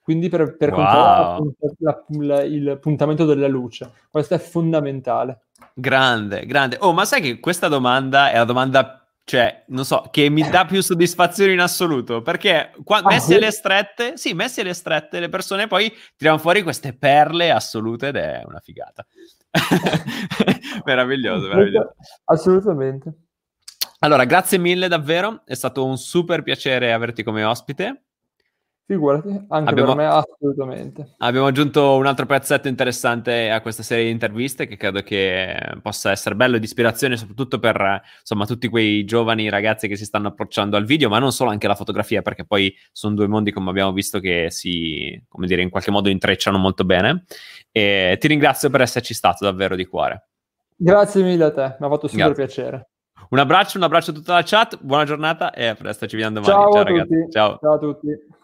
Quindi per, per wow. controllare la, la, il puntamento della luce. Questo è fondamentale. Grande, grande. Oh, ma sai che questa domanda è la domanda cioè, non so, che mi dà più soddisfazione in assoluto, perché qua, ah, messi alle strette, sì, messi alle strette, le persone poi tirano fuori queste perle assolute ed è una figata. <laughs> meraviglioso, meraviglioso. Assolutamente. Allora, grazie mille davvero, è stato un super piacere averti come ospite. Figurati, anche abbiamo, per me assolutamente. Abbiamo aggiunto un altro pezzetto interessante a questa serie di interviste che credo che possa essere bello e di ispirazione soprattutto per insomma tutti quei giovani ragazzi che si stanno approcciando al video, ma non solo anche alla fotografia, perché poi sono due mondi come abbiamo visto che si, come dire, in qualche modo intrecciano molto bene. E ti ringrazio per esserci stato davvero di cuore. Grazie mille a te, mi ha fatto super Grazie. piacere. Un abbraccio, un abbraccio a tutta la chat, buona giornata e a presto, ci vediamo domani. Ciao, Ciao ragazzi. Ciao. Ciao a tutti.